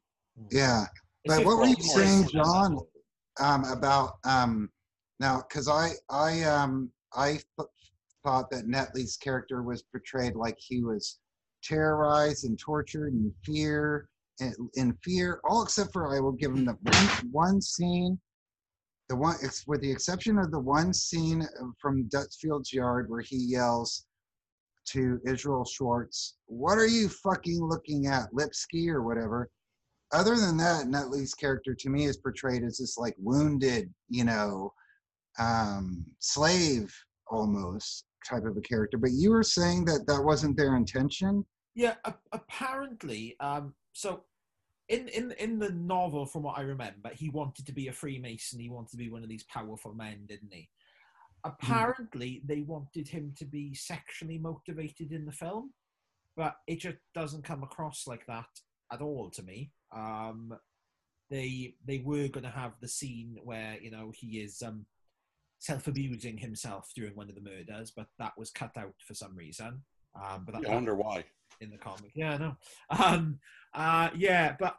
yeah. But what were you saying, is- John, um, about um, now? Because I, I, um, I thought that Netley's character was portrayed like he was terrorized and tortured and fear and in fear, all except for I will give him the one, one scene. The one, it's with the exception of the one scene from Dutfield's yard where he yells to Israel Schwartz, "What are you fucking looking at, Lipski or whatever?" Other than that, Netley's character to me is portrayed as this like wounded, you know, um, slave almost type of a character. But you were saying that that wasn't their intention. Yeah, a- apparently. Um, so, in, in in the novel, from what I remember, he wanted to be a Freemason. He wanted to be one of these powerful men, didn't he? Apparently, they wanted him to be sexually motivated in the film, but it just doesn't come across like that at all to me. Um, they they were going to have the scene where you know he is um, self abusing himself during one of the murders, but that was cut out for some reason. Um, but that, I wonder why. in the comic. Yeah, I know. Um, uh, yeah, but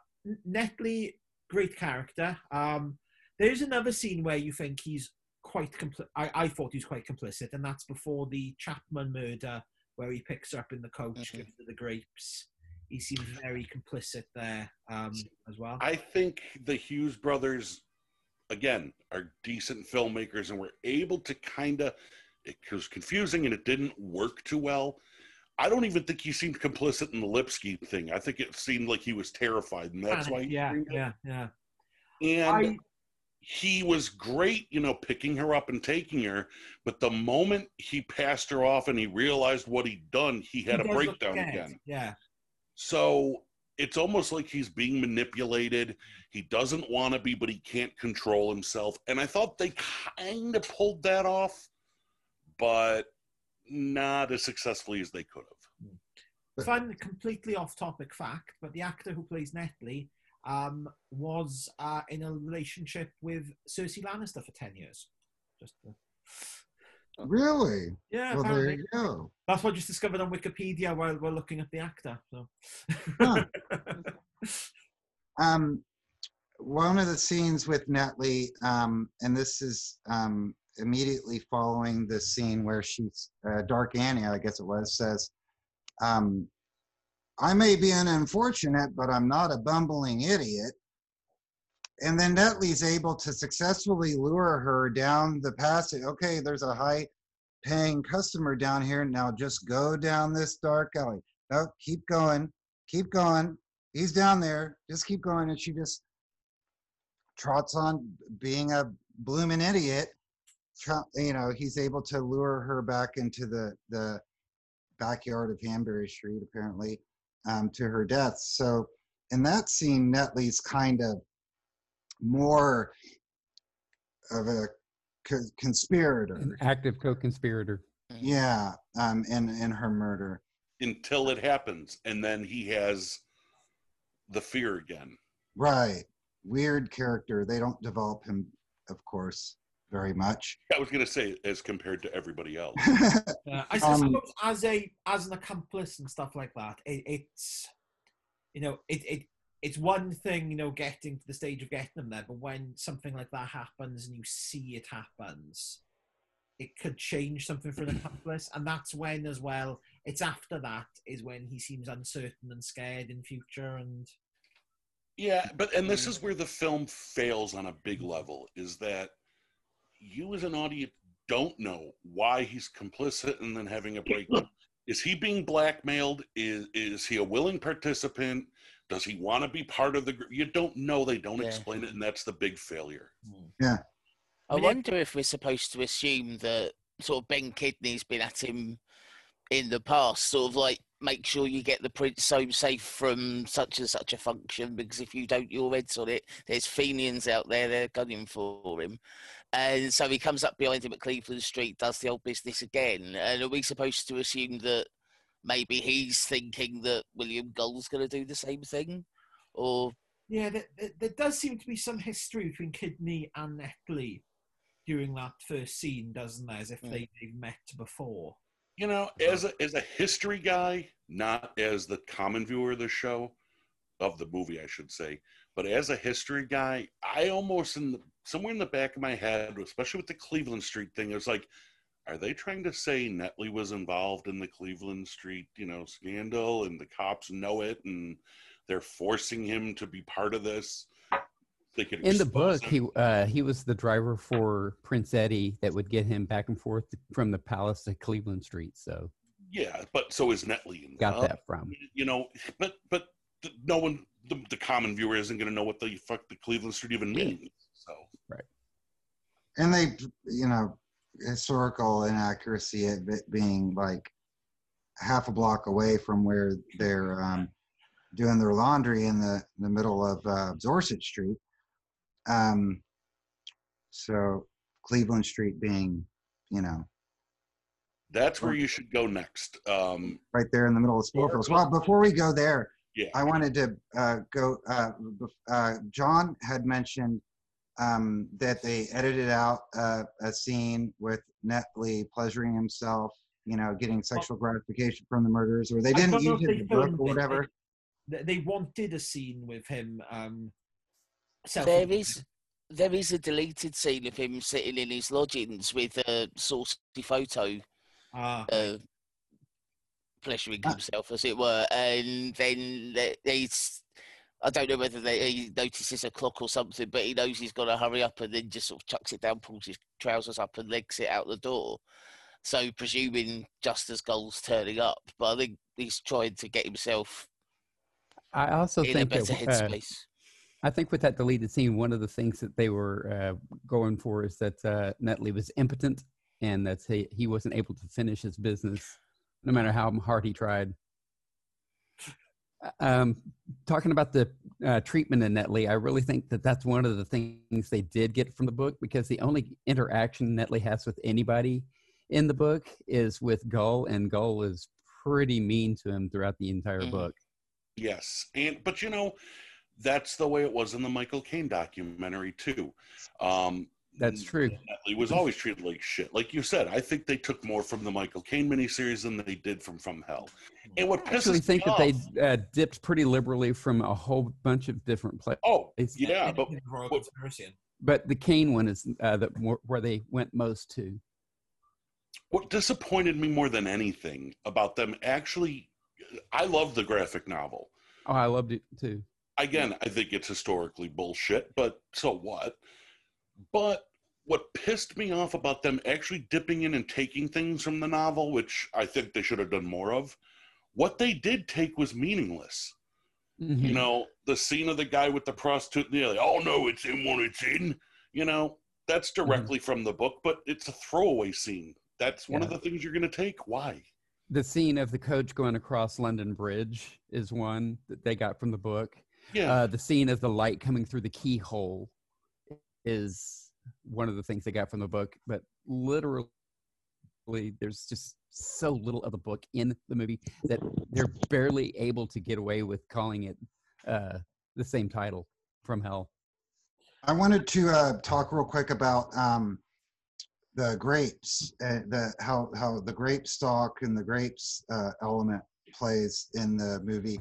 Netley, great character. Um, there's another scene where you think he's quite complicit. I, I thought he was quite complicit, and that's before the Chapman murder, where he picks her up in the coach, gives her the grapes. He seems very complicit there um, as well. I think the Hughes brothers, again, are decent filmmakers and were able to kind of. It was confusing and it didn't work too well. I don't even think he seemed complicit in the Lipski thing. I think it seemed like he was terrified, and that's why he yeah, yeah, yeah. And I- he was great, you know, picking her up and taking her. But the moment he passed her off and he realized what he'd done, he had He a breakdown again. Yeah. So it's almost like he's being manipulated. He doesn't want to be, but he can't control himself. And I thought they kind of pulled that off, but not as successfully as they could have. Fun, completely off topic fact, but the actor who plays Netley um, was uh, in a relationship with Cersei Lannister for 10 years. Just Really? Yeah, Well, there you go. That's what I just discovered on Wikipedia while we're looking at the actor. So. Um, one of the scenes with Netley, um, and this is um, immediately following the scene where she's uh, Dark Annie, I guess it was, says, um, "I may be an unfortunate, but I'm not a bumbling idiot." And then Netley's able to successfully lure her down the passage. Okay, there's a high paying customer down here. Now just go down this dark alley. No, keep going, keep going. He's down there. Just keep going. And she just trots on being a blooming idiot. You know, he's able to lure her back into the, the backyard of Hanbury Street, apparently, um, to her death. So in that scene, Netley's kind of more of a co- conspirator. An active co-conspirator. Yeah, um, in in her murder. Until it happens. And then he has the fear again. Right. Weird character. They don't develop him, of course, very much. I was going to say, as compared to everybody else. Yeah, I Um, as a as an accomplice and stuff like that, it, it's you know it, it it's one thing you know getting to the stage of getting them there, but when something like that happens and you see it happens, it could change something for the accomplice, and that's when as well. It's after that is when he seems uncertain and scared in future, and Yeah, but and this is where the film fails on a big mm-hmm. level is that you as an audience don't know why he's complicit and then having a breakdown. Is he being blackmailed? Is is he a willing participant? Does he want to be part of the group? You don't know. They don't Yeah. explain it, and that's the big failure. Hmm. Yeah. I wonder if we're supposed to assume that sort of Ben Kidney's been at him in the past, sort of like make sure you get the prince home safe from such and such a function, because if you don't, your head's on it. There's Fenians out there, they're gunning for him. And so he comes up behind him at Cleveland Street, does the old business again. And are we supposed to assume that maybe he's thinking that William Gull's going to do the same thing? Or yeah, there, there, there does seem to be some history between Kidney and Netley during that first scene, doesn't there? As if they, they've met before. You know, as a as a history guy, not as the common viewer of the show, of the movie, I should say, but as a history guy, I almost in the, somewhere in the back of my head, especially with the Cleveland Street thing, it was like, are they trying to say Netley was involved in the Cleveland Street, you know, scandal, and the cops know it, and they're forcing him to be part of this? In the book, him. he uh, he was the driver for Prince Eddie that would get him back and forth from the palace to Cleveland Street. So Yeah, but so is Netley. In got that from. You know, but but no one the, the common viewer isn't going to know what the fuck the Cleveland Street even means. And they, you know, historical inaccuracy of it being like half a block away from where they're um, doing their laundry in the, in the middle of uh, Dorset Street. Um, so Cleveland Street being, you know, that's where you should go next. Um, right there in the middle of Spitalfields. Well, before we go there, Yeah. I wanted to uh, go. Uh, uh, John had mentioned um, that they edited out uh, a scene with Netley pleasuring himself, you know, getting sexual gratification from the murderers, or they didn't use if it in the book or whatever. They, they wanted a scene with him. Um, self- There is there is a deleted scene of him sitting in his lodgings with a saucy photo, Ah. uh, pleasuring himself, as it were, and then they, he's. I don't know whether they, he notices a clock or something, but he knows he's got to hurry up and then just sort of chucks it down, pulls his trousers up, and legs it out the door. So, presuming just as Gull's turning up, but I think he's trying to get himself I also in a think uh, headspace. I think with that deleted scene, one of the things that they were uh, going for is that uh, Netley was impotent and that he, he wasn't able to finish his business no matter how hard he tried. Um, talking about the uh, treatment in Netley, I really think that that's one of the things they did get from the book because the only interaction Netley has with anybody in the book is with Gull, and Gull is pretty mean to him throughout the entire Mhm. book. Yes, and but you know, that's the way it was in the Michael Caine documentary too. Um, That's true. Netley was always treated like shit. Like you said, I think they took more from the Michael Caine miniseries than they did from From Hell. And what I actually pisses think me that off, they uh, dipped pretty liberally from a whole bunch of different places. Oh, yeah, but Royal what- Conspiracy. but the Caine one is uh, the more, where they went most to. what disappointed me more than anything about them actually, I love the graphic novel. Oh, I loved it too. again, I think it's historically bullshit, but so what? But what pissed me off about them actually dipping in and taking things from the novel, which I think they should have done more of, what they did take was meaningless. Mm-hmm. You know, the scene of the guy with the prostitute in the alley, oh no, it's in when it's in. You know, that's Mm-hmm. directly from the book, but it's a throwaway scene. That's one of the things you're going to take. Why? The scene of the coach going across London Bridge is one that they got from the book. Yeah. Uh, the scene of the light coming through the keyhole is one of the things they got from the book. But literally, there's just so little of the book in the movie that they're barely able to get away with calling it uh, the same title from hell. I wanted to uh, talk real quick about um, the grapes, uh, the how how the grape stalk and the grapes uh, element plays in the movie,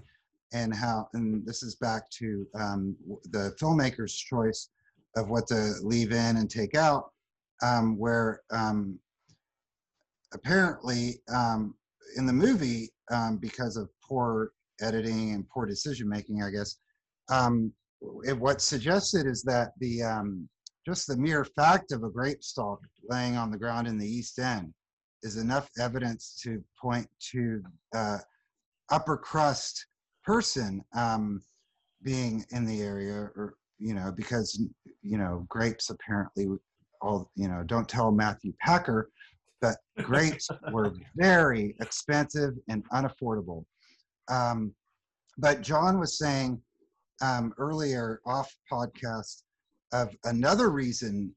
and how and this is back to um, the filmmaker's choice of what to leave in and take out, um, where um, apparently um, in the movie um, because of poor editing and poor decision making, I guess. Um, it, what's suggested is that the just the mere fact of a grape stalk laying on the ground in the East End is enough evidence to point to uh, upper crust person um, being in the area, or you know, because you know grapes apparently all you know. Don't tell Matthew Packer that grapes were very expensive and unaffordable. Um, but John was saying um, earlier off podcast of another reason,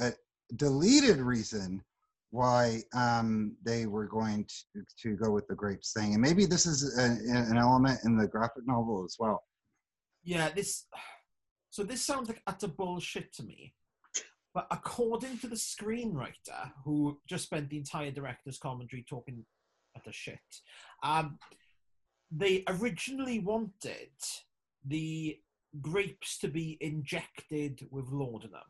a deleted reason why um, they were going to, to go with the grapes thing. And maybe this is a, an element in the graphic novel as well. Yeah, this. So this sounds like utter bullshit to me. But according to the screenwriter, who just spent the entire director's commentary talking utter shit, um, they originally wanted the grapes to be injected with laudanum.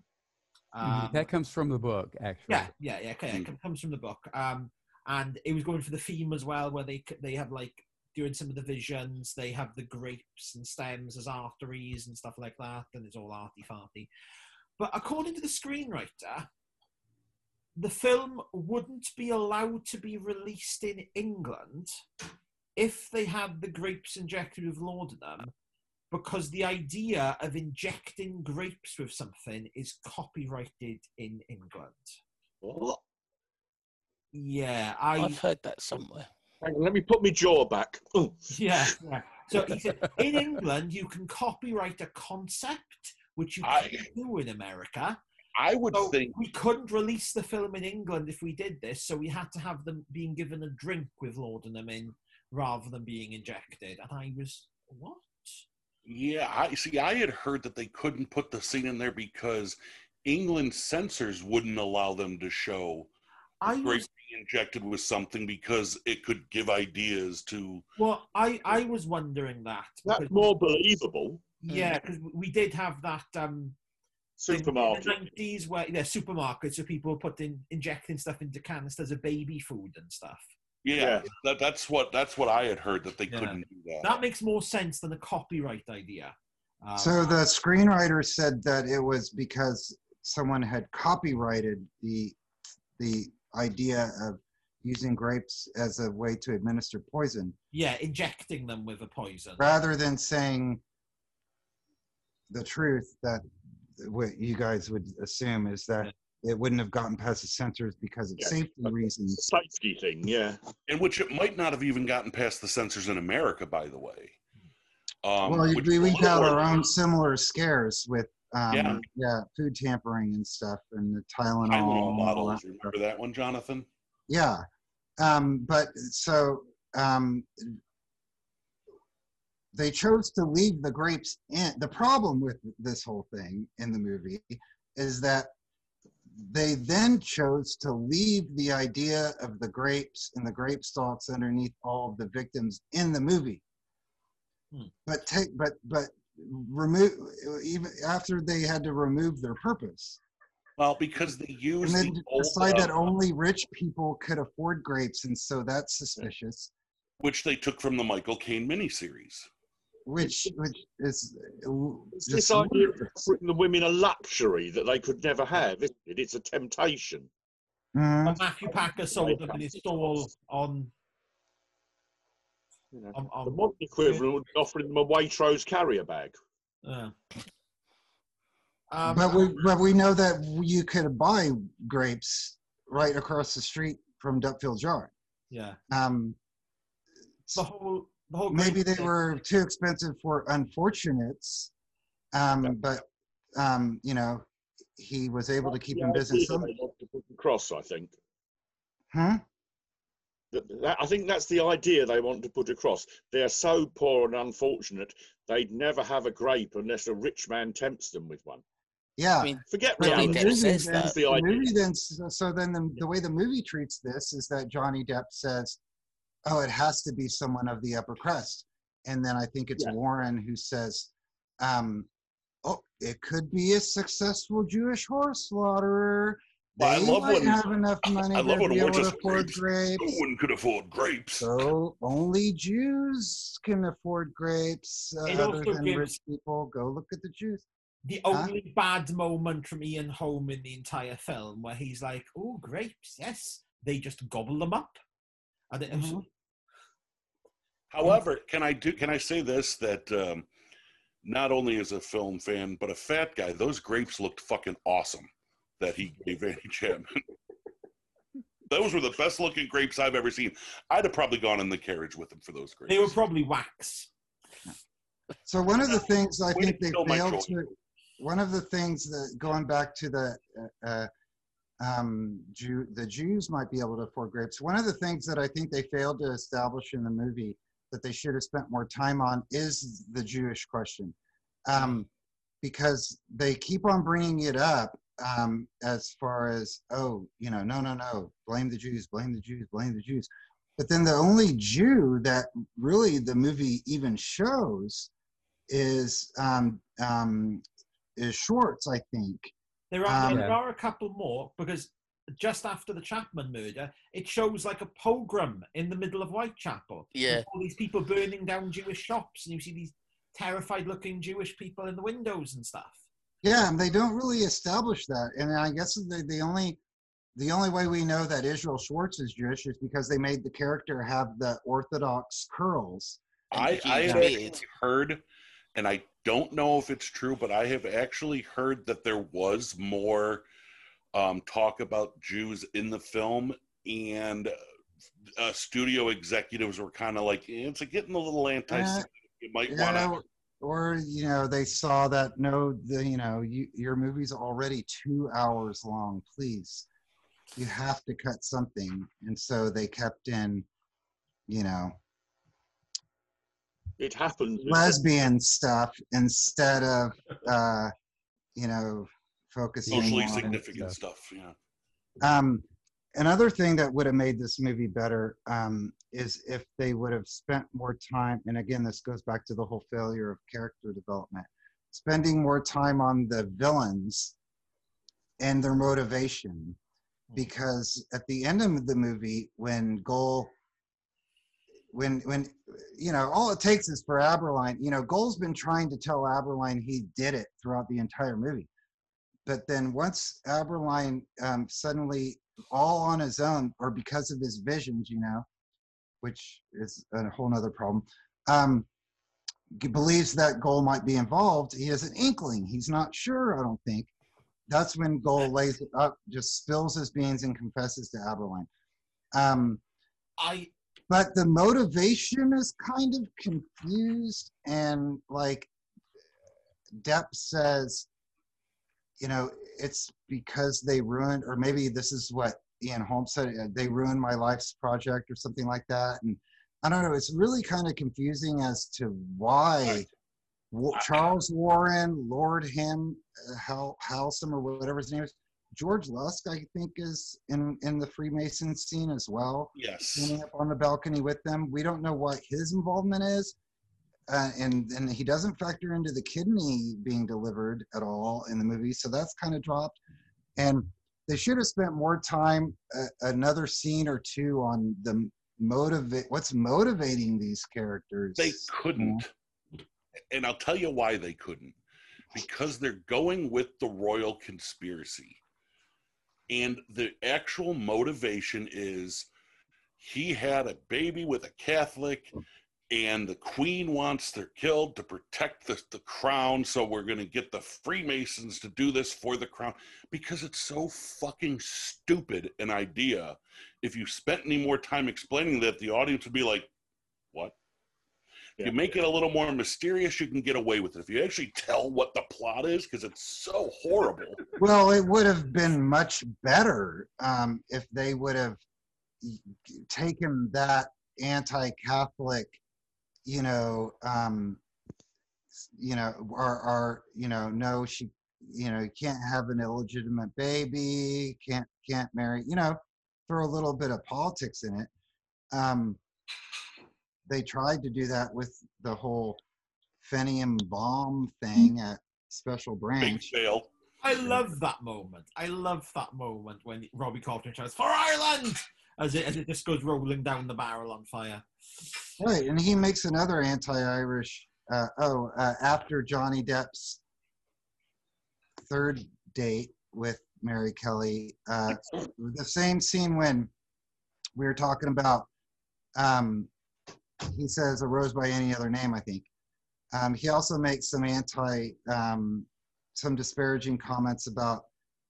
Um, that comes from the book, actually. yeah, yeah, yeah. Okay, it comes from the book. Um, and it was going for the theme as well, where they they have like during some of the visions, they have the grapes and stems as arteries and stuff like that, and it's all arty farty. But according to the screenwriter, the film wouldn't be allowed to be released in England if they had the grapes injected with laudanum because the idea of injecting grapes with something is copyrighted in England. What? Yeah, I. I've heard that somewhere. Hang on, let me put my jaw back. Oh, Yeah, yeah. So he said, in England, you can copyright a concept, which you I- can't do in America. I would So think we couldn't release the film in England if we did this, so we had to have them being given a drink with laudanum in rather than being injected. And I was, what? Yeah, I see. I had heard that they couldn't put the scene in there because England censors wouldn't allow them to show I was, injected with something because it could give ideas to. well, I, I was wondering that. that's because- more believable. Yeah, because we did have that um, thing Supermarket. in the 90s where, yeah, supermarkets where people were putting, injecting stuff into canisters of baby food and stuff. Yeah, Yeah. That, that's what that's what I had heard that they Yeah. couldn't do that. That makes more sense than a copyright idea. Um, So the screenwriter said that it was because someone had copyrighted the the idea of using grapes as a way to administer poison yeah, injecting them with a poison. rather than saying the truth that what you guys would assume is that it wouldn't have gotten past the censors because of Yeah. safety reasons. Safety thing, yeah. in which it might not have even gotten past the censors in America, by the way. Um, well, we, is a we've had our own similar scares with um, Yeah. yeah. food tampering and stuff, and the Tylenol. Tylenol and all bottles. that stuff. Remember that one, Jonathan? Yeah. Um, but so um, they chose to leave the grapes in. The problem with this whole thing in the movie is that they then chose to leave the idea of the grapes and the grape stalks underneath all of the victims in the movie. Hmm. But take but but remove even after they had to remove their purpose Well, because they and used then the old, decide that only rich people could afford grapes, and so that's suspicious. which they took from the Michael Caine miniseries. Which which is It's this idea of ludicrous. putting the women a luxury that they could never have, isn't it? It's a temptation. Mhm. And Matthew Packer sold them in his stall on. You know, on, the modern equivalent would be offering them a Waitrose carrier bag. uh, um, But we but we know that you could buy grapes right across the street from Dutfield Yard. yeah, Um, the whole the whole maybe they thing- were too expensive for unfortunates, um, but um, you know he was able to keep The in business. idea Some, they want to put across, I think. huh? That- that- I think that's the idea they want to put across. They're so poor and unfortunate, they'd never have a grape unless a rich man tempts them with one. Yeah. I mean, Forget But the Johnny reality. Depp movie then- the the idea. movie then so so then the, the way the movie treats this is that Johnny Depp says, "Oh, it has to be someone of the upper crust," and then I think it's Yeah. Warren who says, um, "Oh, it could be a successful Jewish horse slaughterer. They I love might when- have enough money I love to when be we're able to just afford grapes. grapes." No one could afford grapes. So only Jews can afford grapes. Uh, It other also than gives- rich people, go look at the Jews. the Huh? only bad moment from Ian Holm in the entire film where he's like, "Oh, grapes, yes." They just gobble them up, and it was, Mhm. However, can I do? Can I say this that um, not only as a film fan, but a fat guy, those grapes looked fucking awesome that he gave Annie Chapman. those were the best looking grapes I've ever seen. I'd have probably gone in the carriage with him for those grapes. they were probably wax. So one of the things I think they failed to, one of the things that going back to the uh, uh, um, Jew, the Jews might be able to afford grapes. One of the things that I think they failed to establish in the movie that they should have spent more time on is the Jewish question, um, because they keep on bringing it up um, as far as oh, you know, no, no, no, blame the Jews, blame the Jews, blame the Jews. But then the only Jew that really the movie even shows is um, um, is Schwartz, I think. There are Um, there are a couple more because just after the Chapman murder, it shows like a pogrom in the middle of Whitechapel. Yeah. All these people burning down Jewish shops, and you see these terrified-looking Jewish people in the windows and stuff. Yeah, and they don't really establish that, and I guess the, the only the only way we know that Israel Schwartz is Jewish is because they made the character have the Orthodox curls. I, And I huge had beard. actually heard and I don't know if it's true, but I have actually heard that there was more um, talk about Jews in the film, and uh, studio executives were kind of like, eh, "It's getting a little anti-Semitic. You might Yeah, want to." Or you know they saw that no the you know you, your movie's already two hours long please you have to cut something and so they kept in you know It happens. lesbian stuff instead of uh you know focusing Socially on significant stuff. Yeah. um, another thing that would have made this movie better um, is if they would have spent more time, and again, this goes back to the whole failure of character development, spending more time on the villains and their motivation. Because at the end of the movie, when Gull, when when you know, all it takes is for Abberline. You know, Gull's been trying to tell Abberline he did it throughout the entire movie but then once Abberline um, suddenly all on his own or because of his visions, you know, which is a whole nother problem, um, believes that Gull might be involved. He has an inkling. He's not sure, I don't think. That's when Gull lays it up, just spills his beans and confesses to Abberline. Um, I but the motivation is kind of confused and like Depp says, you know, it's because they ruined, or maybe this is what Ian Holmes said, uh, they ruined my life's project or something like that. And I don't know, it's really kind of confusing as to why Wa- Charles Warren, Lord Him, uh, Hal, Hallsham, or whatever his name is, George Lusk, I think, is in, in the Freemason scene as well. Yes. Standing up on the balcony with them. We don't know what his involvement is uh, and and he doesn't factor into the kidney being delivered at all in the movie, so that's kind of dropped. And they should have spent more time, uh, another scene or two on the motivate. What's motivating these characters? They couldn't. And I'll tell you why they couldn't. Because they're going with the royal conspiracy. And the actual motivation is he had a baby with a Catholic, and the queen wants her killed to protect the, the crown. So we're going to get the Freemasons to do this for the crown because it's so fucking stupid an idea. If you spent any more time explaining that, the audience would be like, what? If you make it a little more mysterious, you can get away with it. If you actually tell what the plot is, because it's so horrible. Well, it would have been much better um, if they would have taken that anti-Catholic, you know, um, you know, are, or you know, no, she, you know, you can't have an illegitimate baby, can't can't marry, you know, throw a little bit of politics in it. Um, they tried to do that with the whole Fenian bomb thing at Special Branch. Big fail. I love that moment. I love that moment when Robbie Coltrane shouts "For Ireland!" As it as it just goes rolling down the barrel on fire. Right, and he makes another anti-Irish. Uh, oh, uh, after Johnny Depp's third date with Mary Kelly, uh, the same scene when we were talking about. Um, he says a rose by any other name. I think. Um, he also makes some anti, um, some disparaging comments about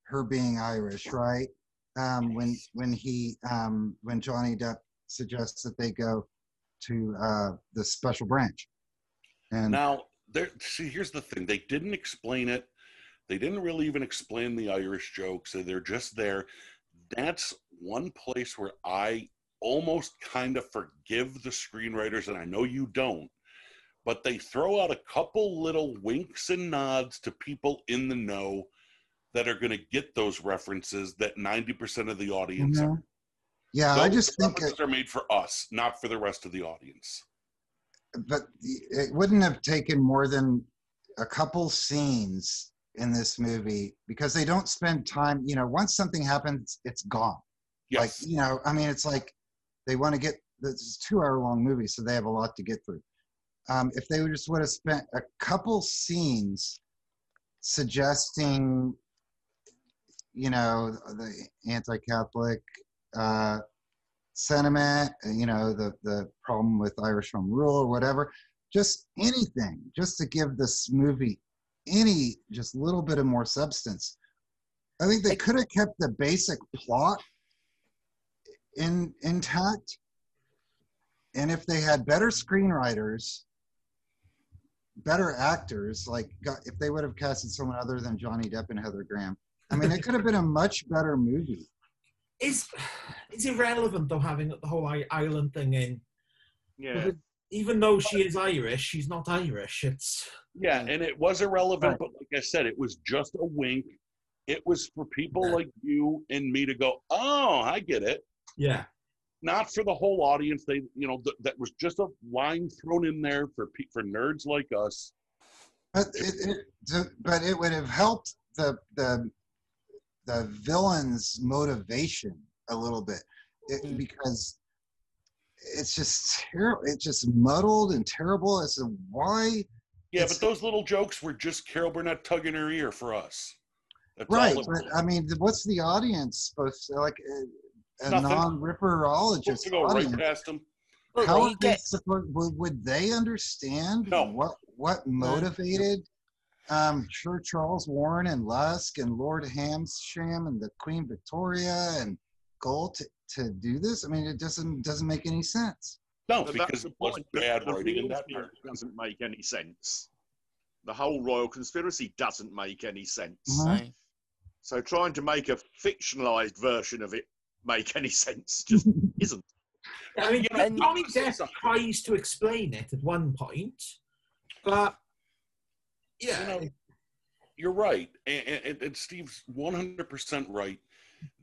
her being Irish, right? Um, when when he um, when Johnny Depp suggests that they go to uh, the special branch. And Now, there. See, here's the thing: they didn't explain it. They didn't really even explain the Irish jokes. So they're just there. That's one place where I almost kind of forgive the screenwriters, and I know you don't. But they throw out a couple little winks and nods to people in the know that are going to get those references that 90% of the audience Mhm. are. yeah, I just think, references are made for us, not for the rest of the audience. but it wouldn't have taken more than a couple scenes in this movie because they don't spend time. You know, once something happens, it's gone. Yes. Like you know, I mean, it's like they want to get this is a two-hour-long movie, so they have a lot to get through. Um, if they would just would have spent a couple scenes suggesting, you know, the anti-Catholic uh, sentiment, you know, the the problem with Irish home rule or whatever, just anything, just to give this movie any just a little bit of more substance. I think they could have kept the basic plot in intact, and if they had better screenwriters, better actors, like if they would have casted someone other than Johnny Depp and Heather Graham, I mean, it could have been a much better movie. It's it's irrelevant though having the whole island thing in. Yeah. Because Even though she is Irish, she's not Irish. It's Yeah, and it was irrelevant, but like I said, it was just a wink. It was for people like you and me to go, "Oh, I get it." yeah. Not for the whole audience. They, you know, th- that was just a line thrown in there for pe- for nerds like us. But it, it to- but it would have helped the the the villain's motivation a little bit it, mm. because it's just terrible. It's just muddled and terrible as to why. Yeah, but those little jokes were just Carol Burnett tugging her ear for us. That's Right, all but. I mean, what's the audience supposed to like? A, a non-ripperologist to go right audience. past them. How are they supposed, would, would they understand No. what what motivated um, Sir Charles Warren and Lusk and Lord Hallsham and the Queen Victoria and Gull to, to do this? I mean, it doesn't doesn't make any sense. No, But because it wasn't bad writing in that part. doesn't make any sense. The whole royal conspiracy doesn't make any sense. Mhm. So trying to make a fictionalized version of it make any sense just isn't. I mean, You know, Johnny Depp tries to explain it at one point, but yeah, You know, you're right, and, and, and Steve's 100% right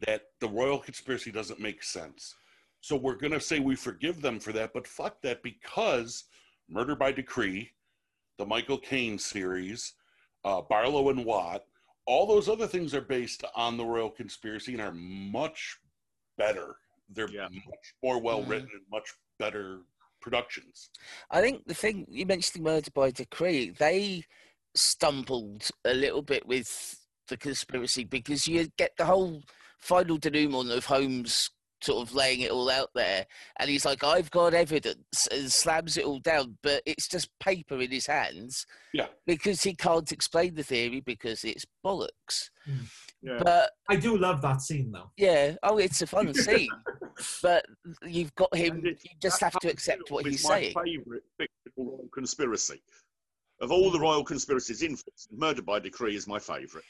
that the royal conspiracy doesn't make sense. So we're going to say we forgive them for that, but fuck that because Murder by Decree, the Michael Caine series, uh, Barlow and Watt, all those other things are based on the royal conspiracy and are much better. They're much more well written and much better productions. I think the thing you mentioned, Murder by Decree, they stumbled a little bit with the conspiracy because you get the whole final denouement of Holmes sort of laying it all out there, and he's like, "I've got evidence," and slams it all down, but it's just paper in his hands. Yeah. Because he can't explain the theory because it's bollocks. Hmm. Yeah. But I do love that scene though. yeah, oh, it's a fun scene, but you've got him. And it's- You just have to accept what he's my saying. favourite fictional conspiracy. Of all the royal conspiracies in fiction, Murder by Decree is my favourite.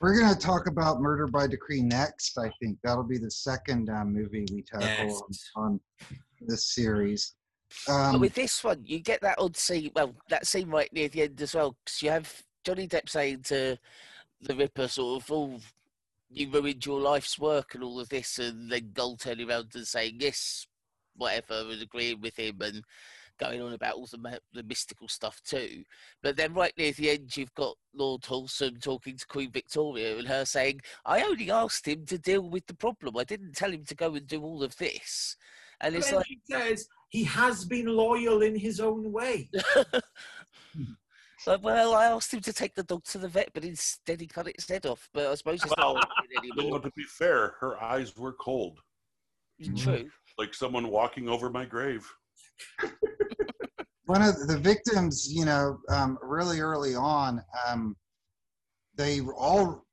We're going to talk about Murder by Decree next. I think that'll be the second uh, movie we tackle on, on this series. but Um, with this one, you get that odd scene. Well, that scene right near the end as well, because you have Johnny Depp saying to the Ripper, sort of, "Oh, you ruined your life's work and all of this," and then Gull turning around and saying, "Yes, whatever," and agreeing with him and going on about all the, the mystical stuff too. But then right near the end, you've got Lord Hallsham talking to Queen Victoria and her saying, "I only asked him to deal with the problem. I didn't tell him to go and do all of this." And But it's then like, he says he has been loyal in his own way. Like, well, I asked him to take the dog to the vet, but instead he cut its head off. But I suppose it's not working anymore. to be fair, her eyes were cold, True. like someone walking over my grave. one of the victims, you know, um, really early on, um, they all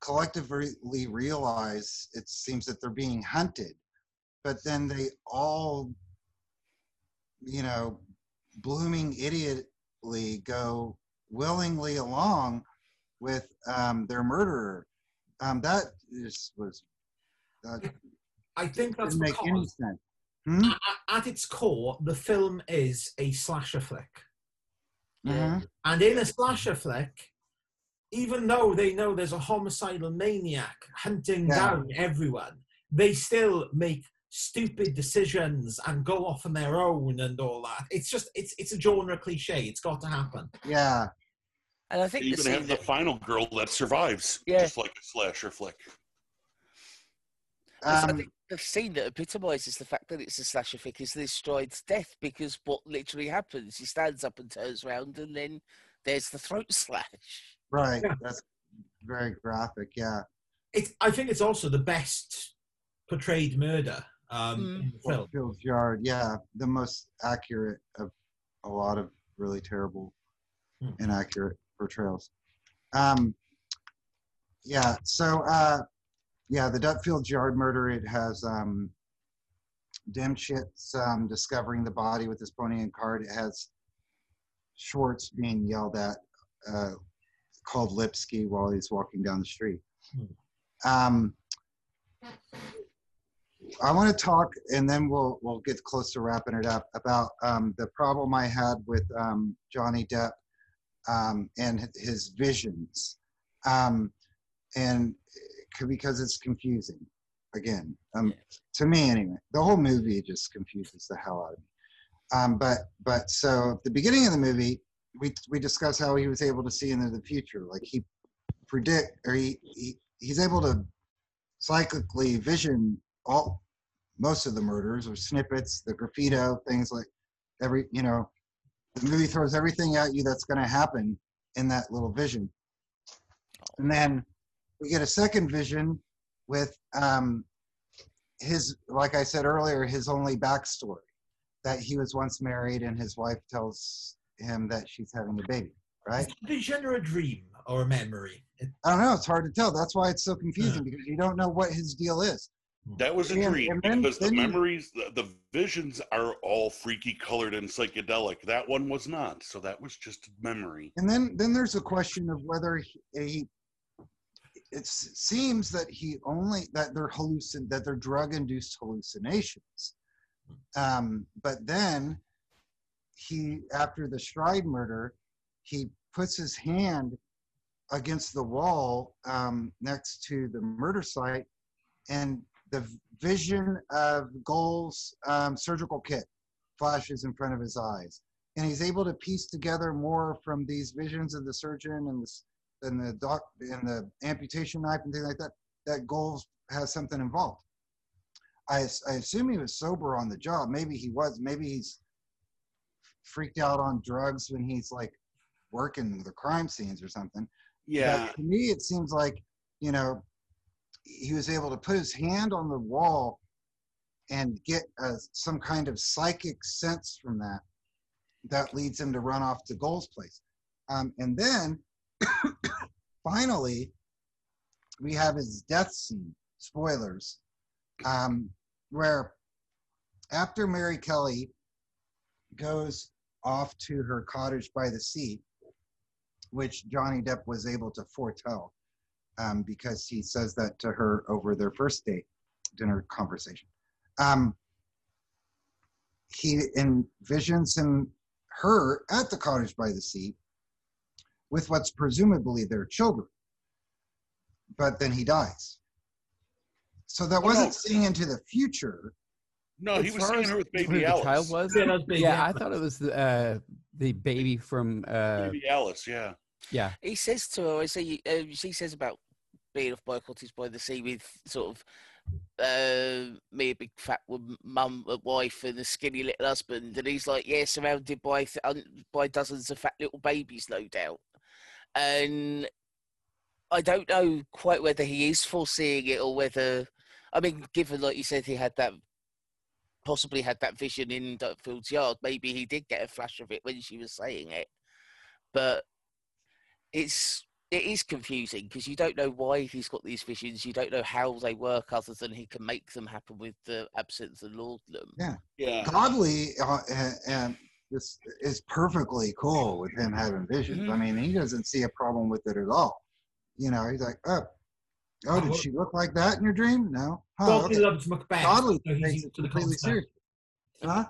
collectively realize it seems that they're being hunted, but then they all, you know, blooming idiotly go willingly along with um, their murderer. Um, that is was I think that's didn't make any because sense. Hmm? a- at its core, the film is a slasher flick. Mhm. And in a slasher flick, even though they know there's a homicidal maniac hunting Yeah. down everyone, they still make stupid decisions and go off on their own and all that. It's just it's it's a genre cliche. It's got to happen. Yeah. And I think the even have the final girl that survives, Yeah. just like a slasher flick. I Um, think the scene that epitomises the fact that it's a slasher flick is this Stride's death because what literally happens, he stands up and turns around, and then there's the throat slash. Right. Yeah. That's very graphic. Yeah. It's I think it's also the best portrayed murder um, Mm. in the film. Yard. Yeah. The most accurate of a lot of really terrible, Hmm. inaccurate portrayals. Um, yeah. So uh, yeah, the Dutfield Yard murder. It has um, Diemschutz's um, discovering the body with his pony and cart. It has Schwartz being yelled at, uh, called Lipski while he's walking down the street. Um, I want to talk, and then we'll we'll get close to wrapping it up about um, the problem I had with um, Johnny Depp um, and his visions, um, and because it's confusing. Again, um, to me anyway, the whole movie just confuses the hell out of me. Um, but but so the beginning of the movie, we we discuss how he was able to see into the future, like he predict or he, he he's able to cyclically vision all most of the murders or snippets, the graffito, things like every you know, the movie throws everything at you that's going to happen in that little vision, and then we get a second vision with um, his, like I said earlier, his only backstory that he was once married and his wife tells him that she's having a baby, right? Is it a vision or a dream or a memory? It- I don't know. It's hard to tell. That's why it's so confusing because you don't know what his deal is. That was a dream and then- because the then you- memories, the, the visions are all freaky colored and psychedelic. That one was not. So that was just a memory. And then then there's a question of whether he, he it seems that he only that they're hallucin that they're drug induced hallucinations. Um, but then he after the Stride murder, he puts his hand against the wall um, next to the murder site, and the vision of Gull's um, surgical kit flashes in front of his eyes and he's able to piece together more from these visions of the surgeon and the s- and the doc and the amputation knife and things like that. That Gull's has something involved. I I assume he was sober on the job. Maybe he was. Maybe he's freaked out on drugs when he's like working the crime scenes or something. Yeah. But to me, it seems like you know he was able to put his hand on the wall and get uh, some kind of psychic sense from that that leads him to run off to Gull's place. Um, and then finally, we have his death scene. Spoilers. Um, where after Mary Kelly goes off to her cottage by the sea, which Johnny Depp was able to foretell um, because he says that to her over their first date dinner conversation. Um, he envisions him her at the cottage by the sea with what's presumably their children but then he dies so that Oh, wasn't no. seeing into the future No, he was far seeing her with who baby the Alice. child was. Yeah, was baby yeah, I thought it was the, uh, the baby from. Uh, Baby Alice, yeah. yeah, He says to her, I say, uh, she says about being off by a cottage by the sea with sort of uh, me, a big fat woman, mum, a wife, and a skinny little husband, and he's like, yeah, surrounded by th- by dozens of fat little babies, no doubt. And I don't know quite whether he is foreseeing it or whether, I mean, given like you said, he had that possibly had that vision in Dutfield's yard. Maybe he did get a flash of it when she was saying it, but it's it is confusing because you don't know why he's got these visions. You don't know how they work, other than he can make them happen with the absence of laudanum. yeah Yeah. Godley uh, and, and this is perfectly cool with him having visions i mean he doesn't see a problem with it at all you know he's like oh oh did she look like that in your dream no oh, Godley okay. loves Macbeth. Godley so he's takes used it to the completely concept. huh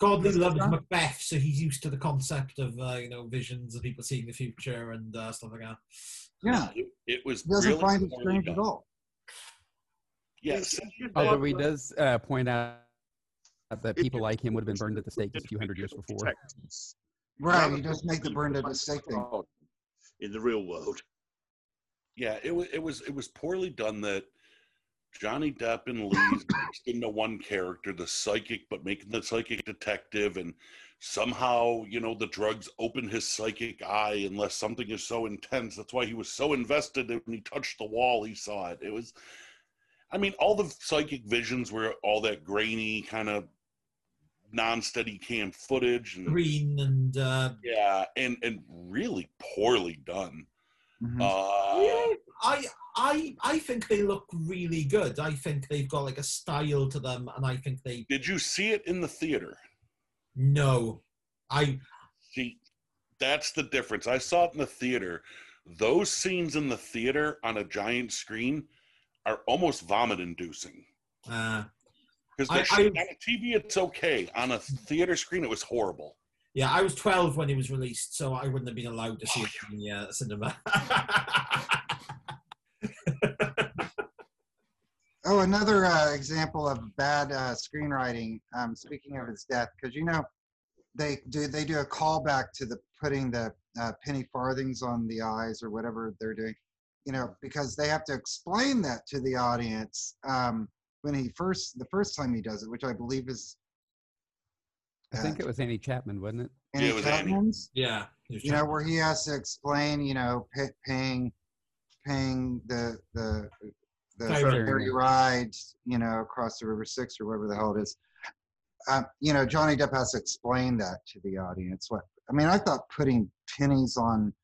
Godley loves John? Macbeth, so he's used to the concept of uh, you know visions of people seeing the future and uh, stuff like that. yeah It, it was he doesn't really find it poorly strange done. at all Yes. although he does uh, point out that people like him would have been burned at the stake just a few hundred years before. right he does make the burned at the stake thing in the real world. Yeah, it was it was it was poorly done that Johnny Depp and Lees mixed into one character, the psychic, but making the psychic detective, and somehow you know the drugs open his psychic eye unless something is so intense. That's why he was so invested that when he touched the wall, he saw it. It was, I mean, all the psychic visions were all that grainy kind of non-steady cam footage and green and uh, yeah, and and really poorly done. Mhm. Uh, yeah, I I I think they look really good. I think they've got like a style to them, and I think they Did you see it in the theater? no. I See, that's the difference. I saw it in the theater. Those scenes in the theater on a giant screen are almost vomit-inducing. uh, Because I- on TV, it's okay. On a theater screen, it was horrible. yeah, I was 12 when it was released, so I wouldn't have been allowed to see it in the uh, cinema. Oh, another uh, example of bad uh, screenwriting. Um, speaking of his death, because you know they do they do a callback to the putting the uh, penny farthings on the eyes or whatever they're doing. You know, because they have to explain that to the audience um, when he first the first time he does it, which I believe is I think it was Annie Chapman, wasn't it? Annie Chapman's. yeah. You know, where he has to explain, you know, pay, paying paying the the the Ferry. ferry ride, you know, across the River Styx or whatever the hell it is. Um, you know, Johnny Depp has to explain that to the audience. What I mean, I thought putting pennies on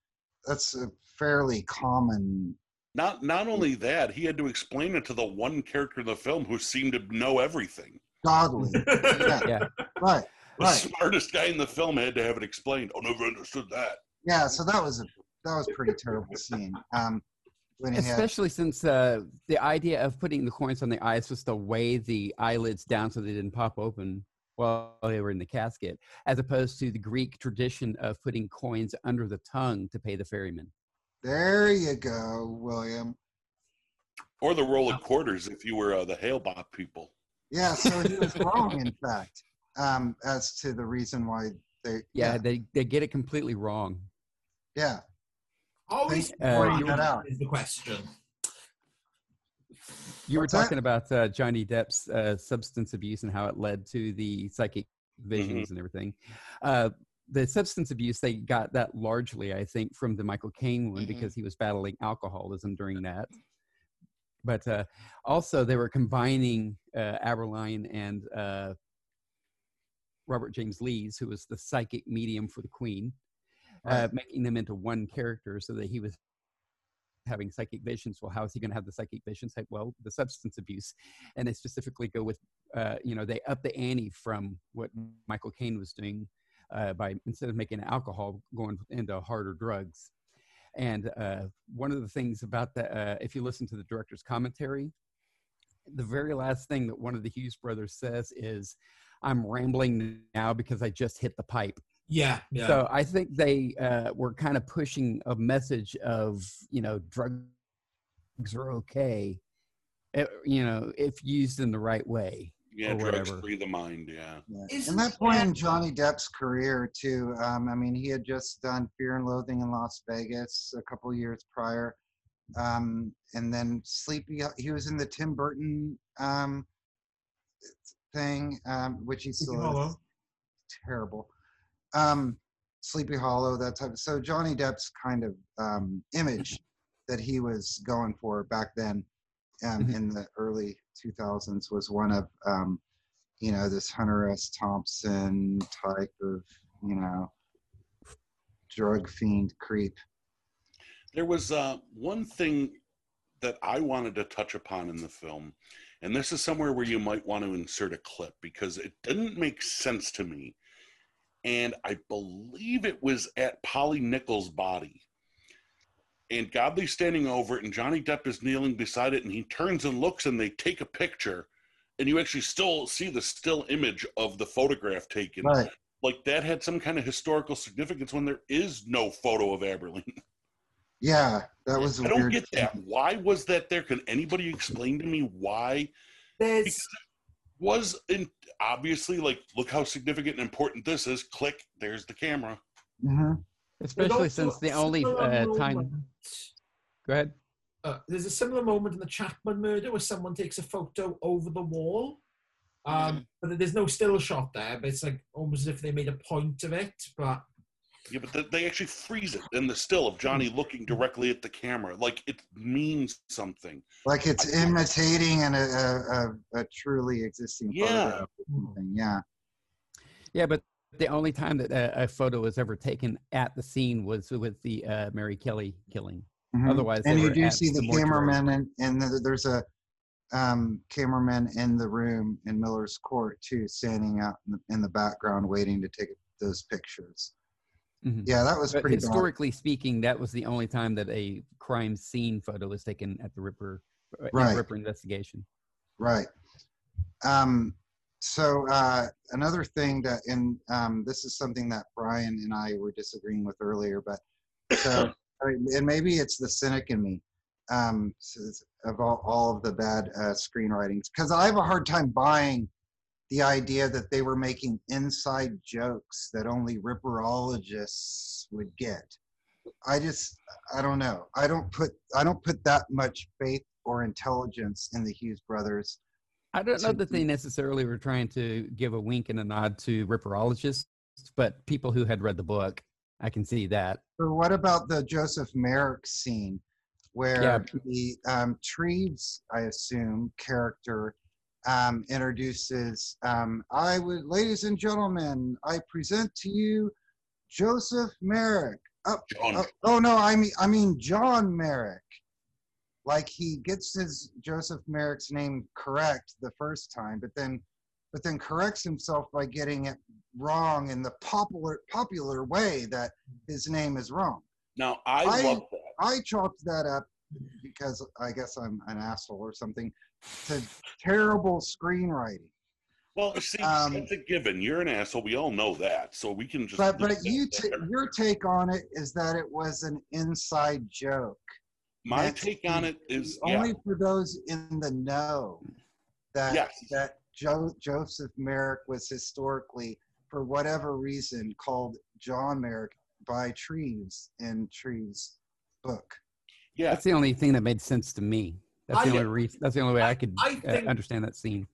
that's a fairly common. Not not only that, he had to explain it to the one character in the film who seemed to know everything. Godley, yeah, Yeah. right, The right, smartest guy in the film had to have it explained. I never understood that. yeah. So that was a that was a pretty terrible scene. Um, when he had Especially since uh, the idea of putting the coins on the eyes was to weigh the eyelids down so they didn't pop open while they were in the casket, as opposed to the Greek tradition of putting coins under the tongue to pay the ferryman. There you go, William. Or the roll of quarters if you were uh, the Hailbot people. Yeah, so he was wrong, in fact, um, as to the reason why they. Yeah, they, they get it completely wrong. yeah. Always Thank you for pointing wrong that out. is the question. You were What's that? talking about uh, Johnny Depp's uh, substance abuse and how it led to the psychic visions and everything. Uh, the substance abuse, they got that largely, I think, from the Michael Caine one Mhm. because he was battling alcoholism during that. But uh, also, they were combining uh, Abberline and uh, Robert James Lees, who was the psychic medium for the Queen, uh, making them into one character so that he was having psychic visions. Well, how is he going to have the psychic visions? Like, Well, the substance abuse, and they specifically go with, uh, you know, they up the ante from what Michael Caine was doing uh, by instead of making alcohol, going into harder drugs. And uh, one of the things about that, uh, if you listen to the director's commentary, the very last thing that one of the Hughes brothers says is, "I'm rambling now because I just hit the pipe." Yeah, yeah. So I think they uh, were kind of pushing a message of you know drugs are okay, eh, you know if used in the right way Yeah, or drugs free the mind. Yeah. Yeah. Isn't And that point in Johnny Depp's career too. Um, I mean, he had just done Fear and Loathing in Las Vegas a couple years prior, um, and then Sleepy. He was in the Tim Burton um, thing, um, which he still is terrible. Um, Sleepy Hollow, that type. Of, so Johnny Depp's kind of um, image that he was going for back then, um, Mhm. in the early 2000s, was one of um, you know, this Hunter S. Thompson type of, you know, drug fiend creep. There was uh, one thing that I wanted to touch upon in the film, and this is somewhere where you might want to insert a clip because it didn't make sense to me. And I believe it was at Polly Nichols' body. And Godley's standing over it, and Johnny Depp is kneeling beside it, and he turns and looks, and they take a picture, and you actually still see the still image of the photograph taken. Right. Like that had some kind of historical significance when there is no photo of Abberline. Yeah, that was a I don't weird. get that. Why was that there? Can anybody explain to me why? There's Because it was in, obviously like, look how significant and important this is. Click, there's the camera. hmm Especially also since the only uh, time. Moment- Go ahead. uh, there's a similar moment in the Chapman murder where someone takes a photo over the wall. Um, But there's no still shot there, but it's like almost as if they made a point of it. But Yeah, but th- they actually freeze it in the still of Johnny looking directly at the camera. Like it means something. Like it's imitating an, a, a, a, a truly existing Yeah. photograph or. Yeah. Yeah, but the only time that a, a photo was ever taken at the scene was with the uh, Mary Kelly killing. Mhm. Otherwise, and you do see the, cameraman, and, and the, there's a um, cameraman in the room in Miller's Court too, standing out in the, in the background, waiting to take those pictures. Mhm. Yeah, that was But pretty. historically speaking, that was the only time that a crime scene photo was taken at the Ripper, uh, Right. Ripper investigation. Right. Um, so uh, another thing that, and um, this is something that Brian and I were disagreeing with earlier, but so, and maybe it's the cynic in me um, of all, all of the bad uh, screenwritings, because I have a hard time buying the idea that they were making inside jokes that only ripperologists would get. I just, I don't know. I don't put, I don't put that much faith or intelligence in the Hughes brothers. I don't know that they necessarily were trying to give a wink and a nod to Ripperologists, but people who had read the book, I can see that. So what about the Joseph Merrick scene where Yeah. the um, Treves, I assume, character um, introduces, um, I would, ladies and gentlemen, I present to you Joseph Merrick. Oh, John. oh, oh, no, I mean, I mean John Merrick. Like he gets his Joseph Merrick's name correct the first time, but then, but then corrects himself by getting it wrong in the popular popular way that his name is wrong. Now I, I- love that. I chalked that up because I guess I'm an asshole or something to terrible screenwriting. Well, see, Um, that's a given. You're an asshole. We all know that. So we can just. But but you there. your take on it is that it was an inside joke. My That's take on it is only yeah. for those in the know that Yes. that jo- Joseph Merrick was historically, for whatever reason, called John Merrick by Treves in Treves' book. Yeah. That's the only thing that made sense to me. That's I- the only reason. That's the only way I could I uh, understand that scene.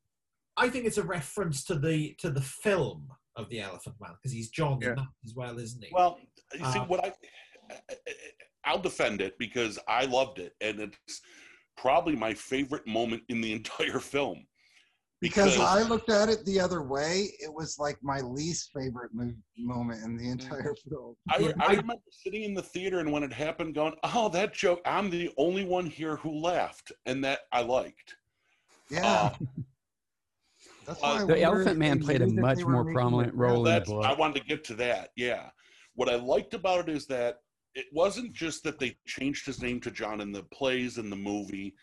I think it's a reference to the to the film of the Elephant Man because he's John in that as well, isn't he? Well, you see Um, what I, I'll defend it because I loved it, and it's probably my favorite moment in the entire film. Because I looked at it the other way, it was like my least favorite mo- moment in the Mm. entire film. I, I remember sitting in the theater and when it happened, going, "Oh, that joke! I'm the only one here who laughed," and that I liked. Yeah. Uh, That's uh, why I The Elephant Man played a much more prominent it role in the that's book. I wanted to get to that. Yeah, what I liked about it is that it wasn't just that they changed his name to John in the plays and the movie,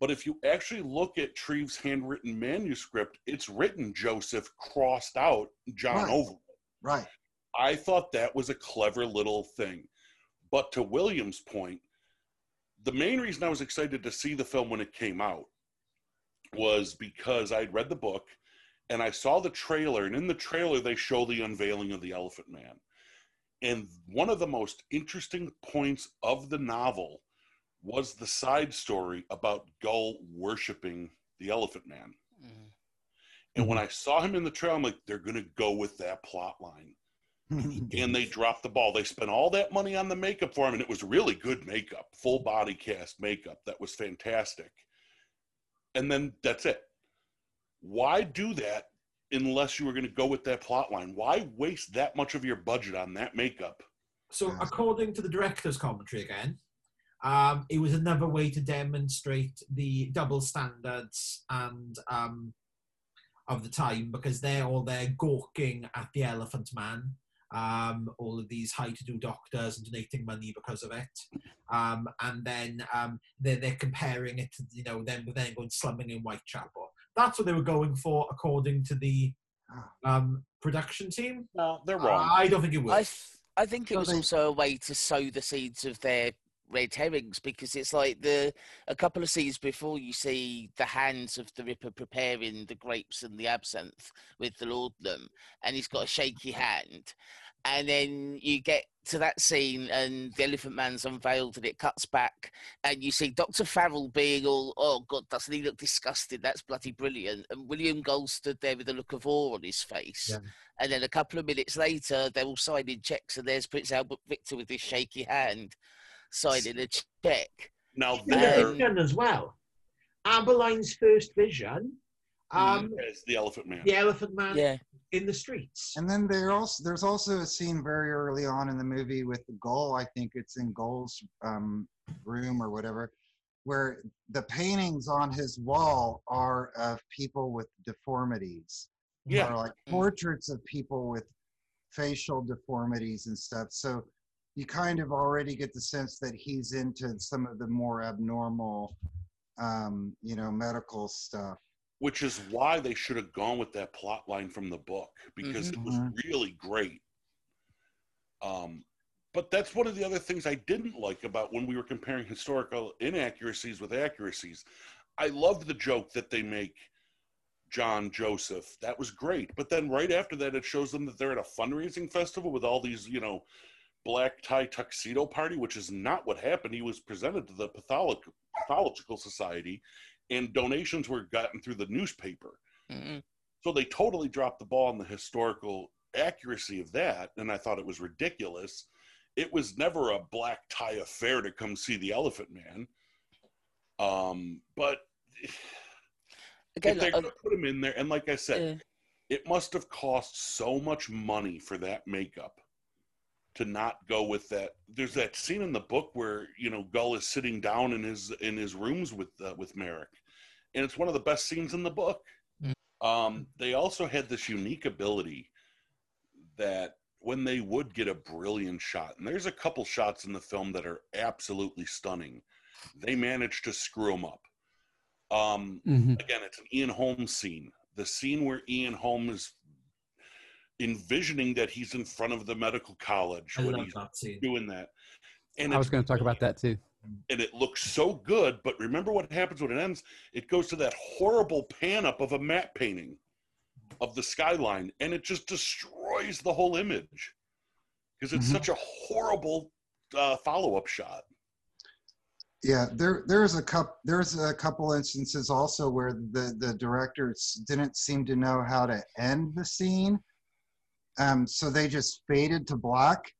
but if you actually look at Treves' handwritten manuscript, it's written Joseph crossed out John Right. over. Right. I thought that was a clever little thing. But to William's point, the main reason I was excited to see the film when it came out was because I'd read the book and I saw the trailer, and in the trailer, they show the unveiling of the Elephant Man. And one of the most interesting points of the novel was the side story about Gull worshiping the Elephant Man. Mm-hmm. And when I saw him in the trailer, I'm like, they're going to go with that plot line mm-hmm. and they dropped the ball. They spent all that money on the makeup for him, and it was really good makeup, full body cast makeup that was fantastic. And then that's it. Why do that unless you were going to go with that plot line? Why waste that much of your budget on that makeup? So, according to the director's commentary again, um, it was another way to demonstrate the double standards and um, of the time because they're all there gawking at the Elephant Man. Um, all of these high-to-do doctors and donating money because of it, um, and then um, they're, they're comparing it to you know them then going slumming in Whitechapel. That's what they were going for, according to the um, production team. No, they're wrong. I don't think it was. I, th- I think it was also a way to sow the seeds of their red herrings because it's like the a couple of scenes before you see the hands of the Ripper preparing the grapes and the absinthe with the laudanum, and he's got a shaky hand, and then you get to that scene and the Elephant Man's unveiled and it cuts back, and you see Doctor Ferral being all, oh God, doesn't he look disgusted? That's bloody brilliant, and William Gull stood there with a look of awe on his face. Yeah. And then a couple of minutes later, they're all signing checks, and there's Prince Albert Victor with his shaky hand signing a check. Now there- vision as well. Abberline's first vision, Um, as the Elephant Man. the Elephant Man Yeah. in the streets. And then there also there's also a scene very early on in the movie with the Gull. I think it's in Gull's um, room or whatever, where the paintings on his wall are of people with deformities. Yeah. Or like portraits of people with facial deformities and stuff. So you kind of already get the sense that he's into some of the more abnormal, um, you know, medical stuff. Which is why they should have gone with that plot line from the book because it was Mhm. really great. Um, but that's one of the other things I didn't like about when we were comparing historical inaccuracies with accuracies. I loved the joke that they make John Joseph. That was great. But then right after that, it shows them that they're at a fundraising festival with all these, you know, black tie tuxedo party, which is not what happened. He was presented to the pathologic, pathological society, and donations were gotten through the newspaper. Mhm. So they totally dropped the ball on the historical accuracy of that, and I thought it was ridiculous. It was never a black tie affair to come see the Elephant Man. Um, but Again, if they're uh, going to put him in there, and like I said, Yeah. it must have cost so much money for that makeup to not go with that. There's that scene in the book where you know Gull is sitting down in his in his rooms with uh, with Merrick, and it's one of the best scenes in the book. Um, they also had this unique ability that when they would get a brilliant shot, and there's a couple shots in the film that are absolutely stunning, they managed to screw them up. Um, Mhm. Again, it's an Ian Holm's scene. The scene where Ian Holm's envisioning that he's in front of the medical college I when he's that doing that. And I was going to talk about that too. and it looks so good. But remember what happens when it ends? It goes to that horrible pan up of a matte painting of the skyline, and it just destroys the whole image because it's Mhm. such a horrible uh, follow up shot. Yeah, there there's a couple there's a couple instances also where the the directors didn't seem to know how to end the scene, um, so they just faded to black,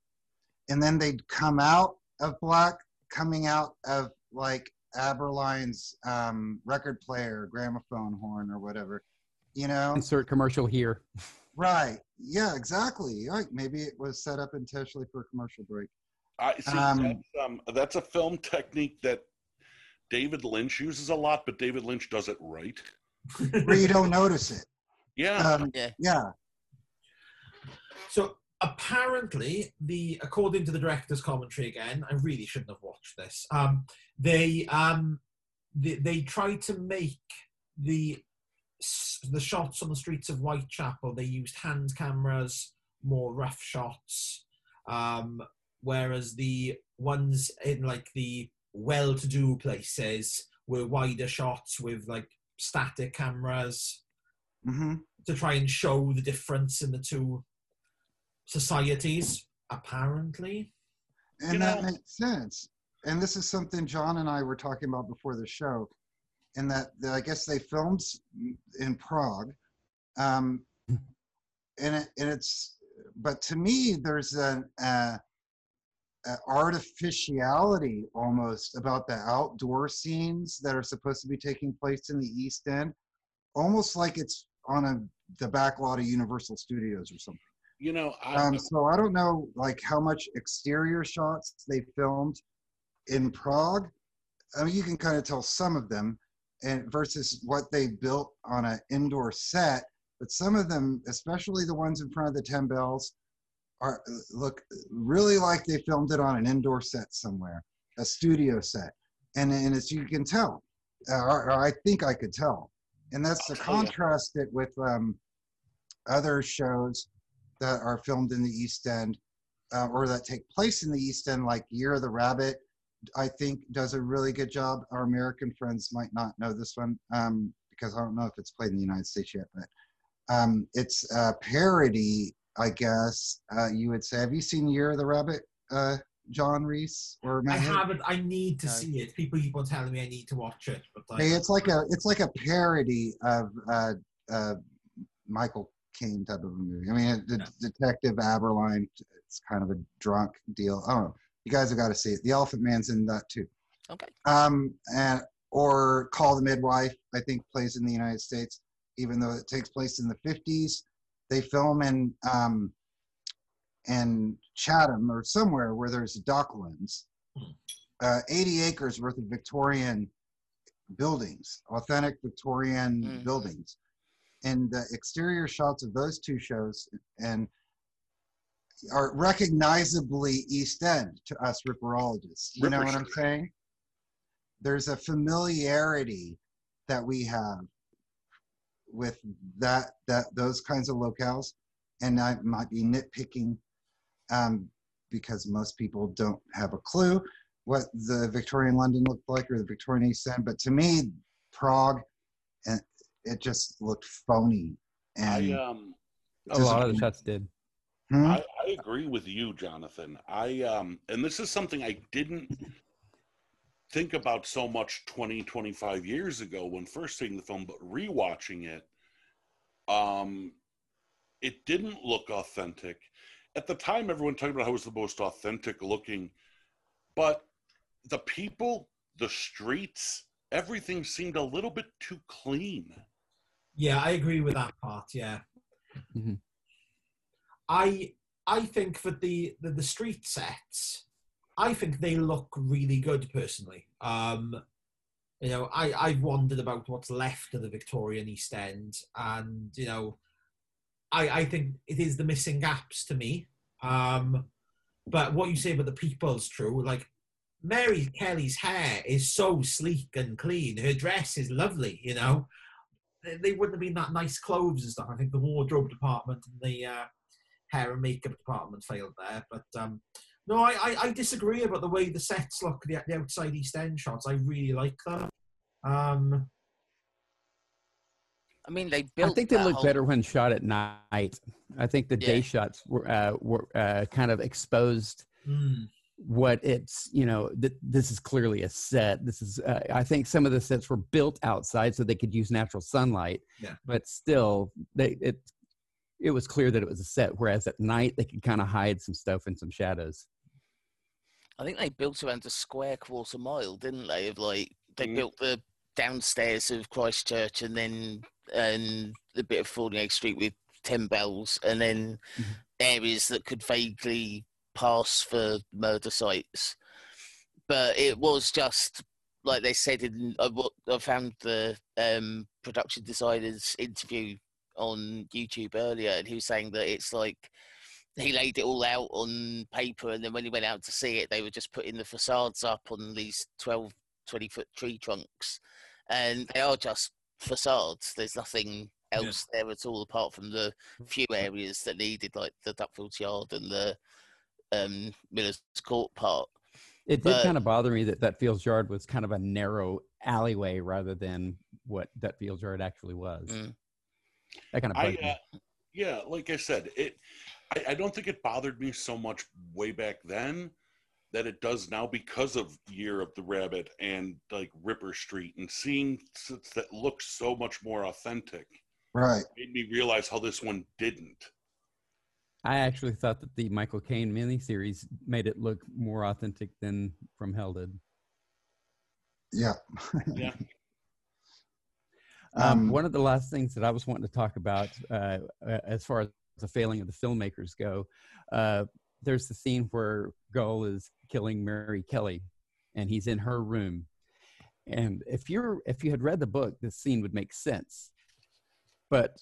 and then they'd come out of black, coming out of like Abberline's um, record player, gramophone horn, or whatever, you know. Insert commercial here. Right? Yeah, exactly. Right. Maybe it was set up intentionally for a commercial break. I see. Um, that's, um, that's a film technique that David Lynch uses a lot, but David Lynch does it right. Where you don't notice it. Yeah. Um, Yeah. yeah. So apparently, the according to the director's commentary again, I really shouldn't have watched this. Um, they um, they, they tried to make the the shots on the streets of Whitechapel. They used hand cameras, more rough shots, um, whereas the ones in like the well-to-do places were wider shots with like static cameras hmm to try and show the difference in the two societies, apparently. And You that know- makes sense. And this is something John and I were talking about before the show, in that I guess they filmed in Prague, um, and it, and it's. But to me, there's an uh, a artificiality almost about the outdoor scenes that are supposed to be taking place in the East End, almost like it's on a the back lot of Universal Studios or something. You know, I, Um, so I don't know like how much exterior shots they filmed in Prague. I mean, you can kind of tell some of them, and versus what they built on an indoor set. But some of them, especially the ones in front of the Ten Bells, are look really like they filmed it on an indoor set somewhere, a studio set, and and as you can tell, uh, or, or I think I could tell, and that's tell ya. contrast it with um, other shows that are filmed in the East End uh, or that take place in the East End, like Year of the Rabbit, I think does a really good job. Our American friends might not know this one um, because I don't know if it's played in the United States yet, but um, it's a parody, I guess uh, you would say. Have you seen Year of the Rabbit, uh, John Reese or I Matt? Haig? haven't. I need to Uh, see it. People keep on telling me I need to watch it, but I, Hey, it's like a it's like a parody of uh, uh, Michael Caine type of a movie. I mean, the Detective Abberline. It's kind of a drunk deal. I don't know. You guys have got to see it. The Elephant Man's in that too. Okay. Um, and or Call the Midwife. I think plays in the United States. even though it takes place in the 50s. They film in um, in Chatham or somewhere where there's docklands. Uh, 80 acres worth of Victorian buildings, authentic Victorian Mhm. buildings. And the exterior shots of those two shows and are recognizably East End to us ripperologists. You know what I'm saying? There's a familiarity that we have with that that those kinds of locales, and I might be nitpicking um, because most people don't have a clue what the Victorian London looked like or the Victorian East End. But to me, Prague, it just looked phony. And I um A lot of the shots did. Hmm? I, I agree with you, Jonathan. I um and this is something I didn't think about so much 20, 25 years ago when first seeing the film, but rewatching it, um it didn't look authentic. At the time everyone talked about how it was the most authentic looking, but the people, the streets, everything seemed a little bit too clean. Yeah, I agree with that part. Yeah, Mhm. I I think that the, the the street sets, I think they look really good personally. Um, you know, I I've wondered about what's left of the Victorian East End, and you know, I I think it is the missing gaps to me. Um, but what you say about the people is true. Like Mary Kelly's hair is so sleek and clean. Her dress is lovely. You know, they, they wouldn't have been that nice clothes and stuff. I think the wardrobe department and the uh, hair and makeup department failed there. But um, no, I, I, I disagree about the way the sets look, the, the outside East End shots. I really like them. Um, I mean, they I think they look whole- better when shot at night. I think the day shots were uh, were uh, kind of exposed mm, what it's you know th- this is clearly a set this is uh, i think some of the sets were built outside so they could use natural sunlight Yeah. but still they it it was clear that it was a set whereas at night they could kind of hide some stuff in some shadows I think they built around a square quarter mile, didn't they? Of like they Mm. built the downstairs of Christchurch and then and the bit of Fournier Street with ten bells, and then Mhm. areas that could vaguely pass for murder sites. But it was just like they said in I, I found the um, production designer's interview on YouTube earlier, and he was saying that it's like he laid it all out on paper and then when he went out to see it they were just putting the facades up on these 12 20 foot tree trunks. And they are just facades. There's nothing else there at all apart from the few areas that needed like the Dutfield's yard and the um miller's court part it did But- kind of bother me that Dutfield's yard was kind of a narrow alleyway rather than what Dutfield's yard actually was Mm. that kind of I, bugged me. uh, yeah, like I said, it. I, I don't think it bothered me so much way back then that it does now because of Year of the Rabbit and like Ripper Street and seeing sets that look so much more authentic right. made me realize how this one didn't. I actually thought that the Michael Caine miniseries made it look more authentic than From Hell did. Yeah. Yeah. Um, Um, one of the last things that I was wanting to talk about, uh, uh, as far as the failing of the filmmakers go, uh, there's the scene where Gull is killing Mary Kelly, and he's in her room. And if you're if you had read the book, this scene would make sense. But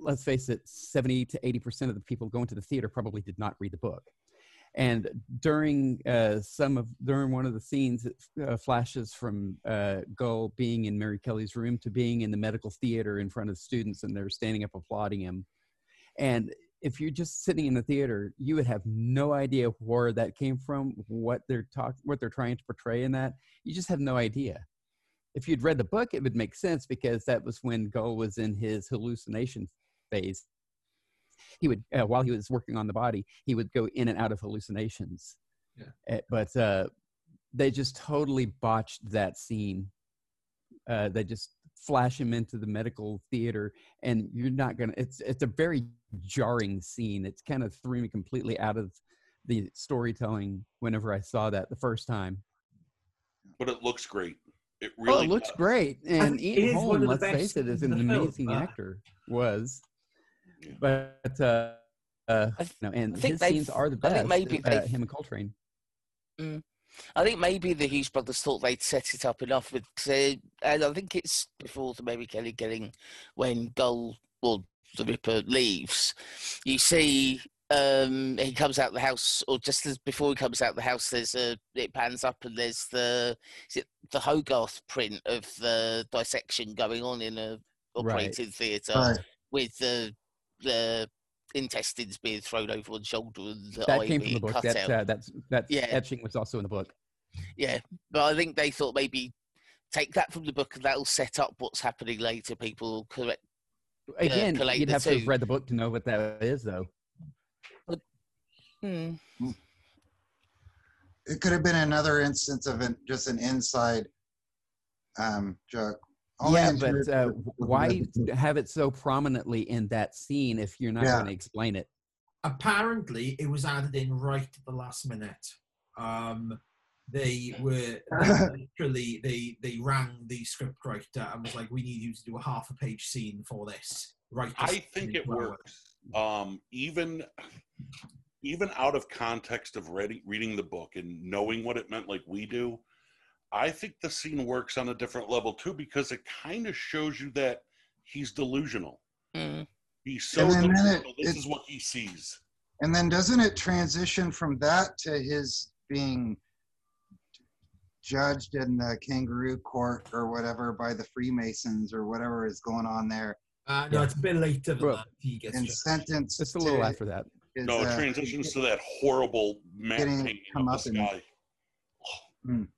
let's face it, 70 to 80 percent of the people going to the theater probably did not read the book. And during uh, some of during one of the scenes, it uh, flashes from uh, Gull being in Mary Kelly's room to being in the medical theater in front of students, and they're standing up applauding him. And if you're just sitting in the theater, you would have no idea where that came from, what they're talk, what they're trying to portray in that. You just have no idea. If you'd read the book, it would make sense because that was when Gull was in his hallucination phase he would uh, while he was working on the body he would go in and out of hallucinations Yeah. Uh, but uh, they just totally botched that scene uh, they just flash him into the medical theater and you're not gonna it's it's a very jarring scene it's kind of threw me completely out of the storytelling whenever i saw that the first time But it looks great. It oh, really it looks does. great, think and it Ian Holm, let's face it, is an in the film, amazing actor. Was, Yeah. but uh, uh, I th- no, and think his scenes are the best. I best. think maybe uh, they've- him and Coltrane. I think maybe the Hughes brothers thought they'd set it up enough with, say, and I think it's before the Mary Kelly killing when Gull or the Ripper leaves. You see, um, he comes out the house, or just as before he comes out the house, there's a it pans up and there's the is it the Hogarth print of the dissection going on in a Right. operating theatre Right. with the the intestines being thrown over one shoulder and the That eye came from being the book. cut That out. uh, that's that Yeah. etching was also in the book. Yeah, but I think they thought maybe take that from the book and that'll set up what's happening later. People will correct. Again, collate you'd the have to have read the book to know what that is, though. Hmm. It could have been another instance of an, just an inside um, joke. Only yeah, but uh, for- w- for why have it so prominently in that scene if you're not Yeah. going to explain it? apparently it was added in right at the last minute. Um, they were literally they they rang the script writer and was like, "We need you to do a half a page scene for this." Right. I think it works. Um, even even out of context of ready, reading the book and knowing what it meant, like we do, I think the scene works on a different level too because it kind of shows you that he's delusional. Mm. He's so And then it- delusional. this it- is what he sees. And then doesn't it transition from that to his being judged in the kangaroo court or whatever by the Freemasons or whatever is going on there Uh, no, it's a bit later than Bro, that. He gets and sentenced It's a little to after that. his, No, it uh, transitions to that horrible map getting painting come of up the and- sky. I must have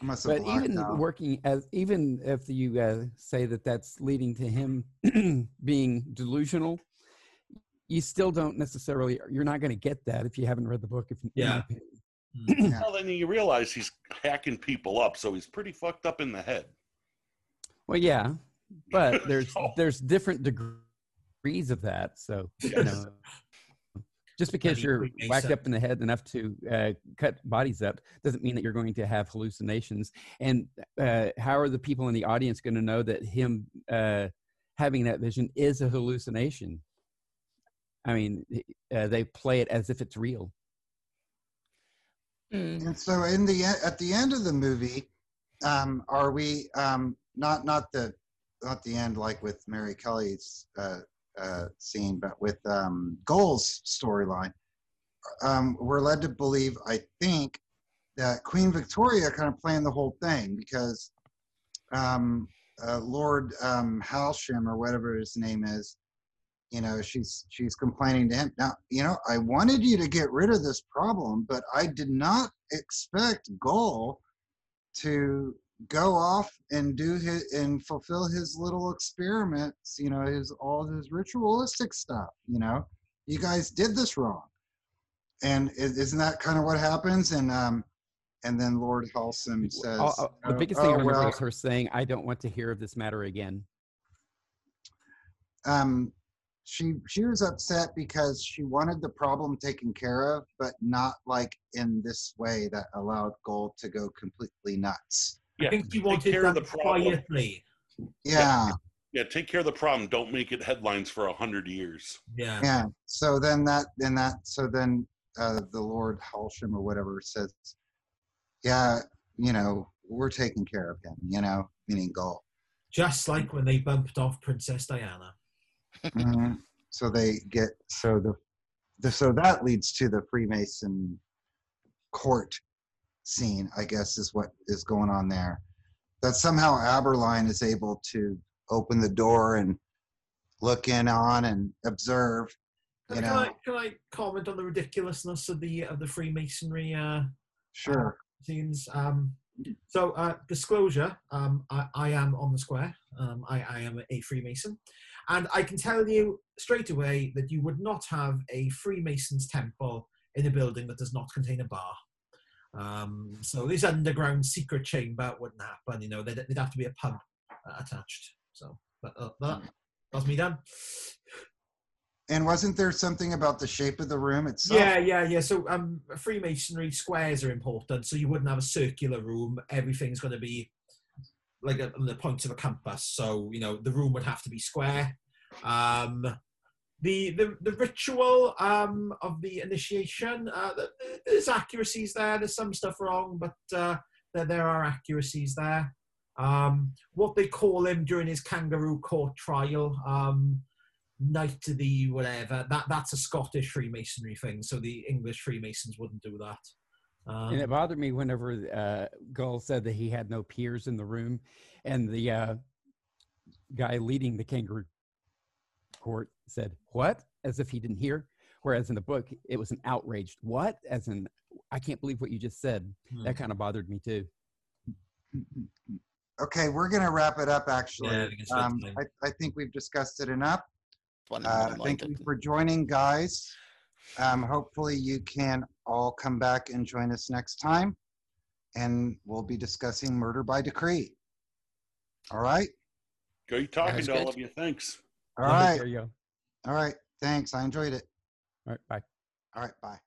But even out. working as even if you uh, say that that's leading to him being delusional, you still don't necessarily. You're not going to get that if you haven't read the book. If Yeah. opinion. Yeah. Well, then you realize he's hacking people up, so he's pretty fucked up in the head. Well, yeah, but there's So- there's different degrees of that. So you know, just because you're Freemason. whacked up in the head enough to uh, cut bodies up doesn't mean that you're going to have hallucinations. And uh, how are the people in the audience going to know that him uh, having that vision is a hallucination? I mean, uh, they play it as if it's real. Mm. And so in the e- at the end of the movie, um, are we um, not not the not the end like with Mary Kelly's uh, uh, scene, but with um, Gull's storyline? Um, we're led to believe, I think, that Queen Victoria kind of planned the whole thing because um, uh, Lord um, Hallsham or whatever his name is, you know, she's she's complaining to him. Now, you know, I wanted you to get rid of this problem, but I did not expect Gull to go off and do his and fulfill his little experiments. You know, his all his ritualistic stuff. You know, you guys did this wrong, and isn't that kind of what happens? And um, and then Lord Hallsham says, Uh, uh, the "Oh, biggest thing oh, I remember well, was her saying, "I don't want to hear of this matter again." um, she she was upset because she wanted the problem taken care of, but not like in this way that allowed Gull to go completely nuts. I think she take wanted care of that the problem. quietly. Yeah, Yeah, take care of the problem. Don't make it headlines for a hundred years. Yeah. yeah. So then that then that so then uh, the Lord Hallsham or whatever says, yeah, you know, we're taking care of him. You know, meaning Gull. Just like when they bumped off Princess Diana. Mhm. So they get so the, the so that leads to the Freemason court scene, I guess, is what is going on there. That somehow Abberline is able to open the door and look in on and observe. You Can, know, I, can I comment on the ridiculousness of the of the Freemasonry uh, sure. scenes? Um, so, uh, disclosure: um, I, I am on the square. Um, I, I am a Freemason, and I can tell you straight away that you would not have a Freemasons temple in a building that does not contain a bar. Um, so this underground secret chamber wouldn't happen. You know, there'd, there'd have to be a pub uh, attached. So, but, uh, that, that's me done. And wasn't there something about the shape of the room itself? Yeah, yeah, yeah. So um, Freemasonry squares are important. So you wouldn't have a circular room. Everything's going to be like a, the point of a compass. So you know the room would have to be square. Um, the, the the ritual um, of the initiation, uh, there's accuracies there. There's some stuff wrong, but uh, there there are accuracies there. Um, what they call him during his kangaroo court trial, um, knight of the whatever. That that's a Scottish Freemasonry thing. So the English Freemasons wouldn't do that. Um, and it bothered me whenever uh, Gull said that he had no peers in the room, and the uh, guy leading the kangaroo court said, "What?" as if he didn't hear. Whereas in the book, it was an outraged "What?" as in, "I can't believe what you just said." Hmm. That kind of bothered me too. Okay, we're going to wrap it up. Actually, Yeah, I think um. I, I think we've discussed it enough. Uh, thank you for joining, guys. Um, hopefully, you can all come back and join us next time, and we'll be discussing murder by decree. All right. Great talking Sounds to all of you. Thanks. All Love it. There you go. All right. Thanks. I enjoyed it. All right. Bye. All right. Bye.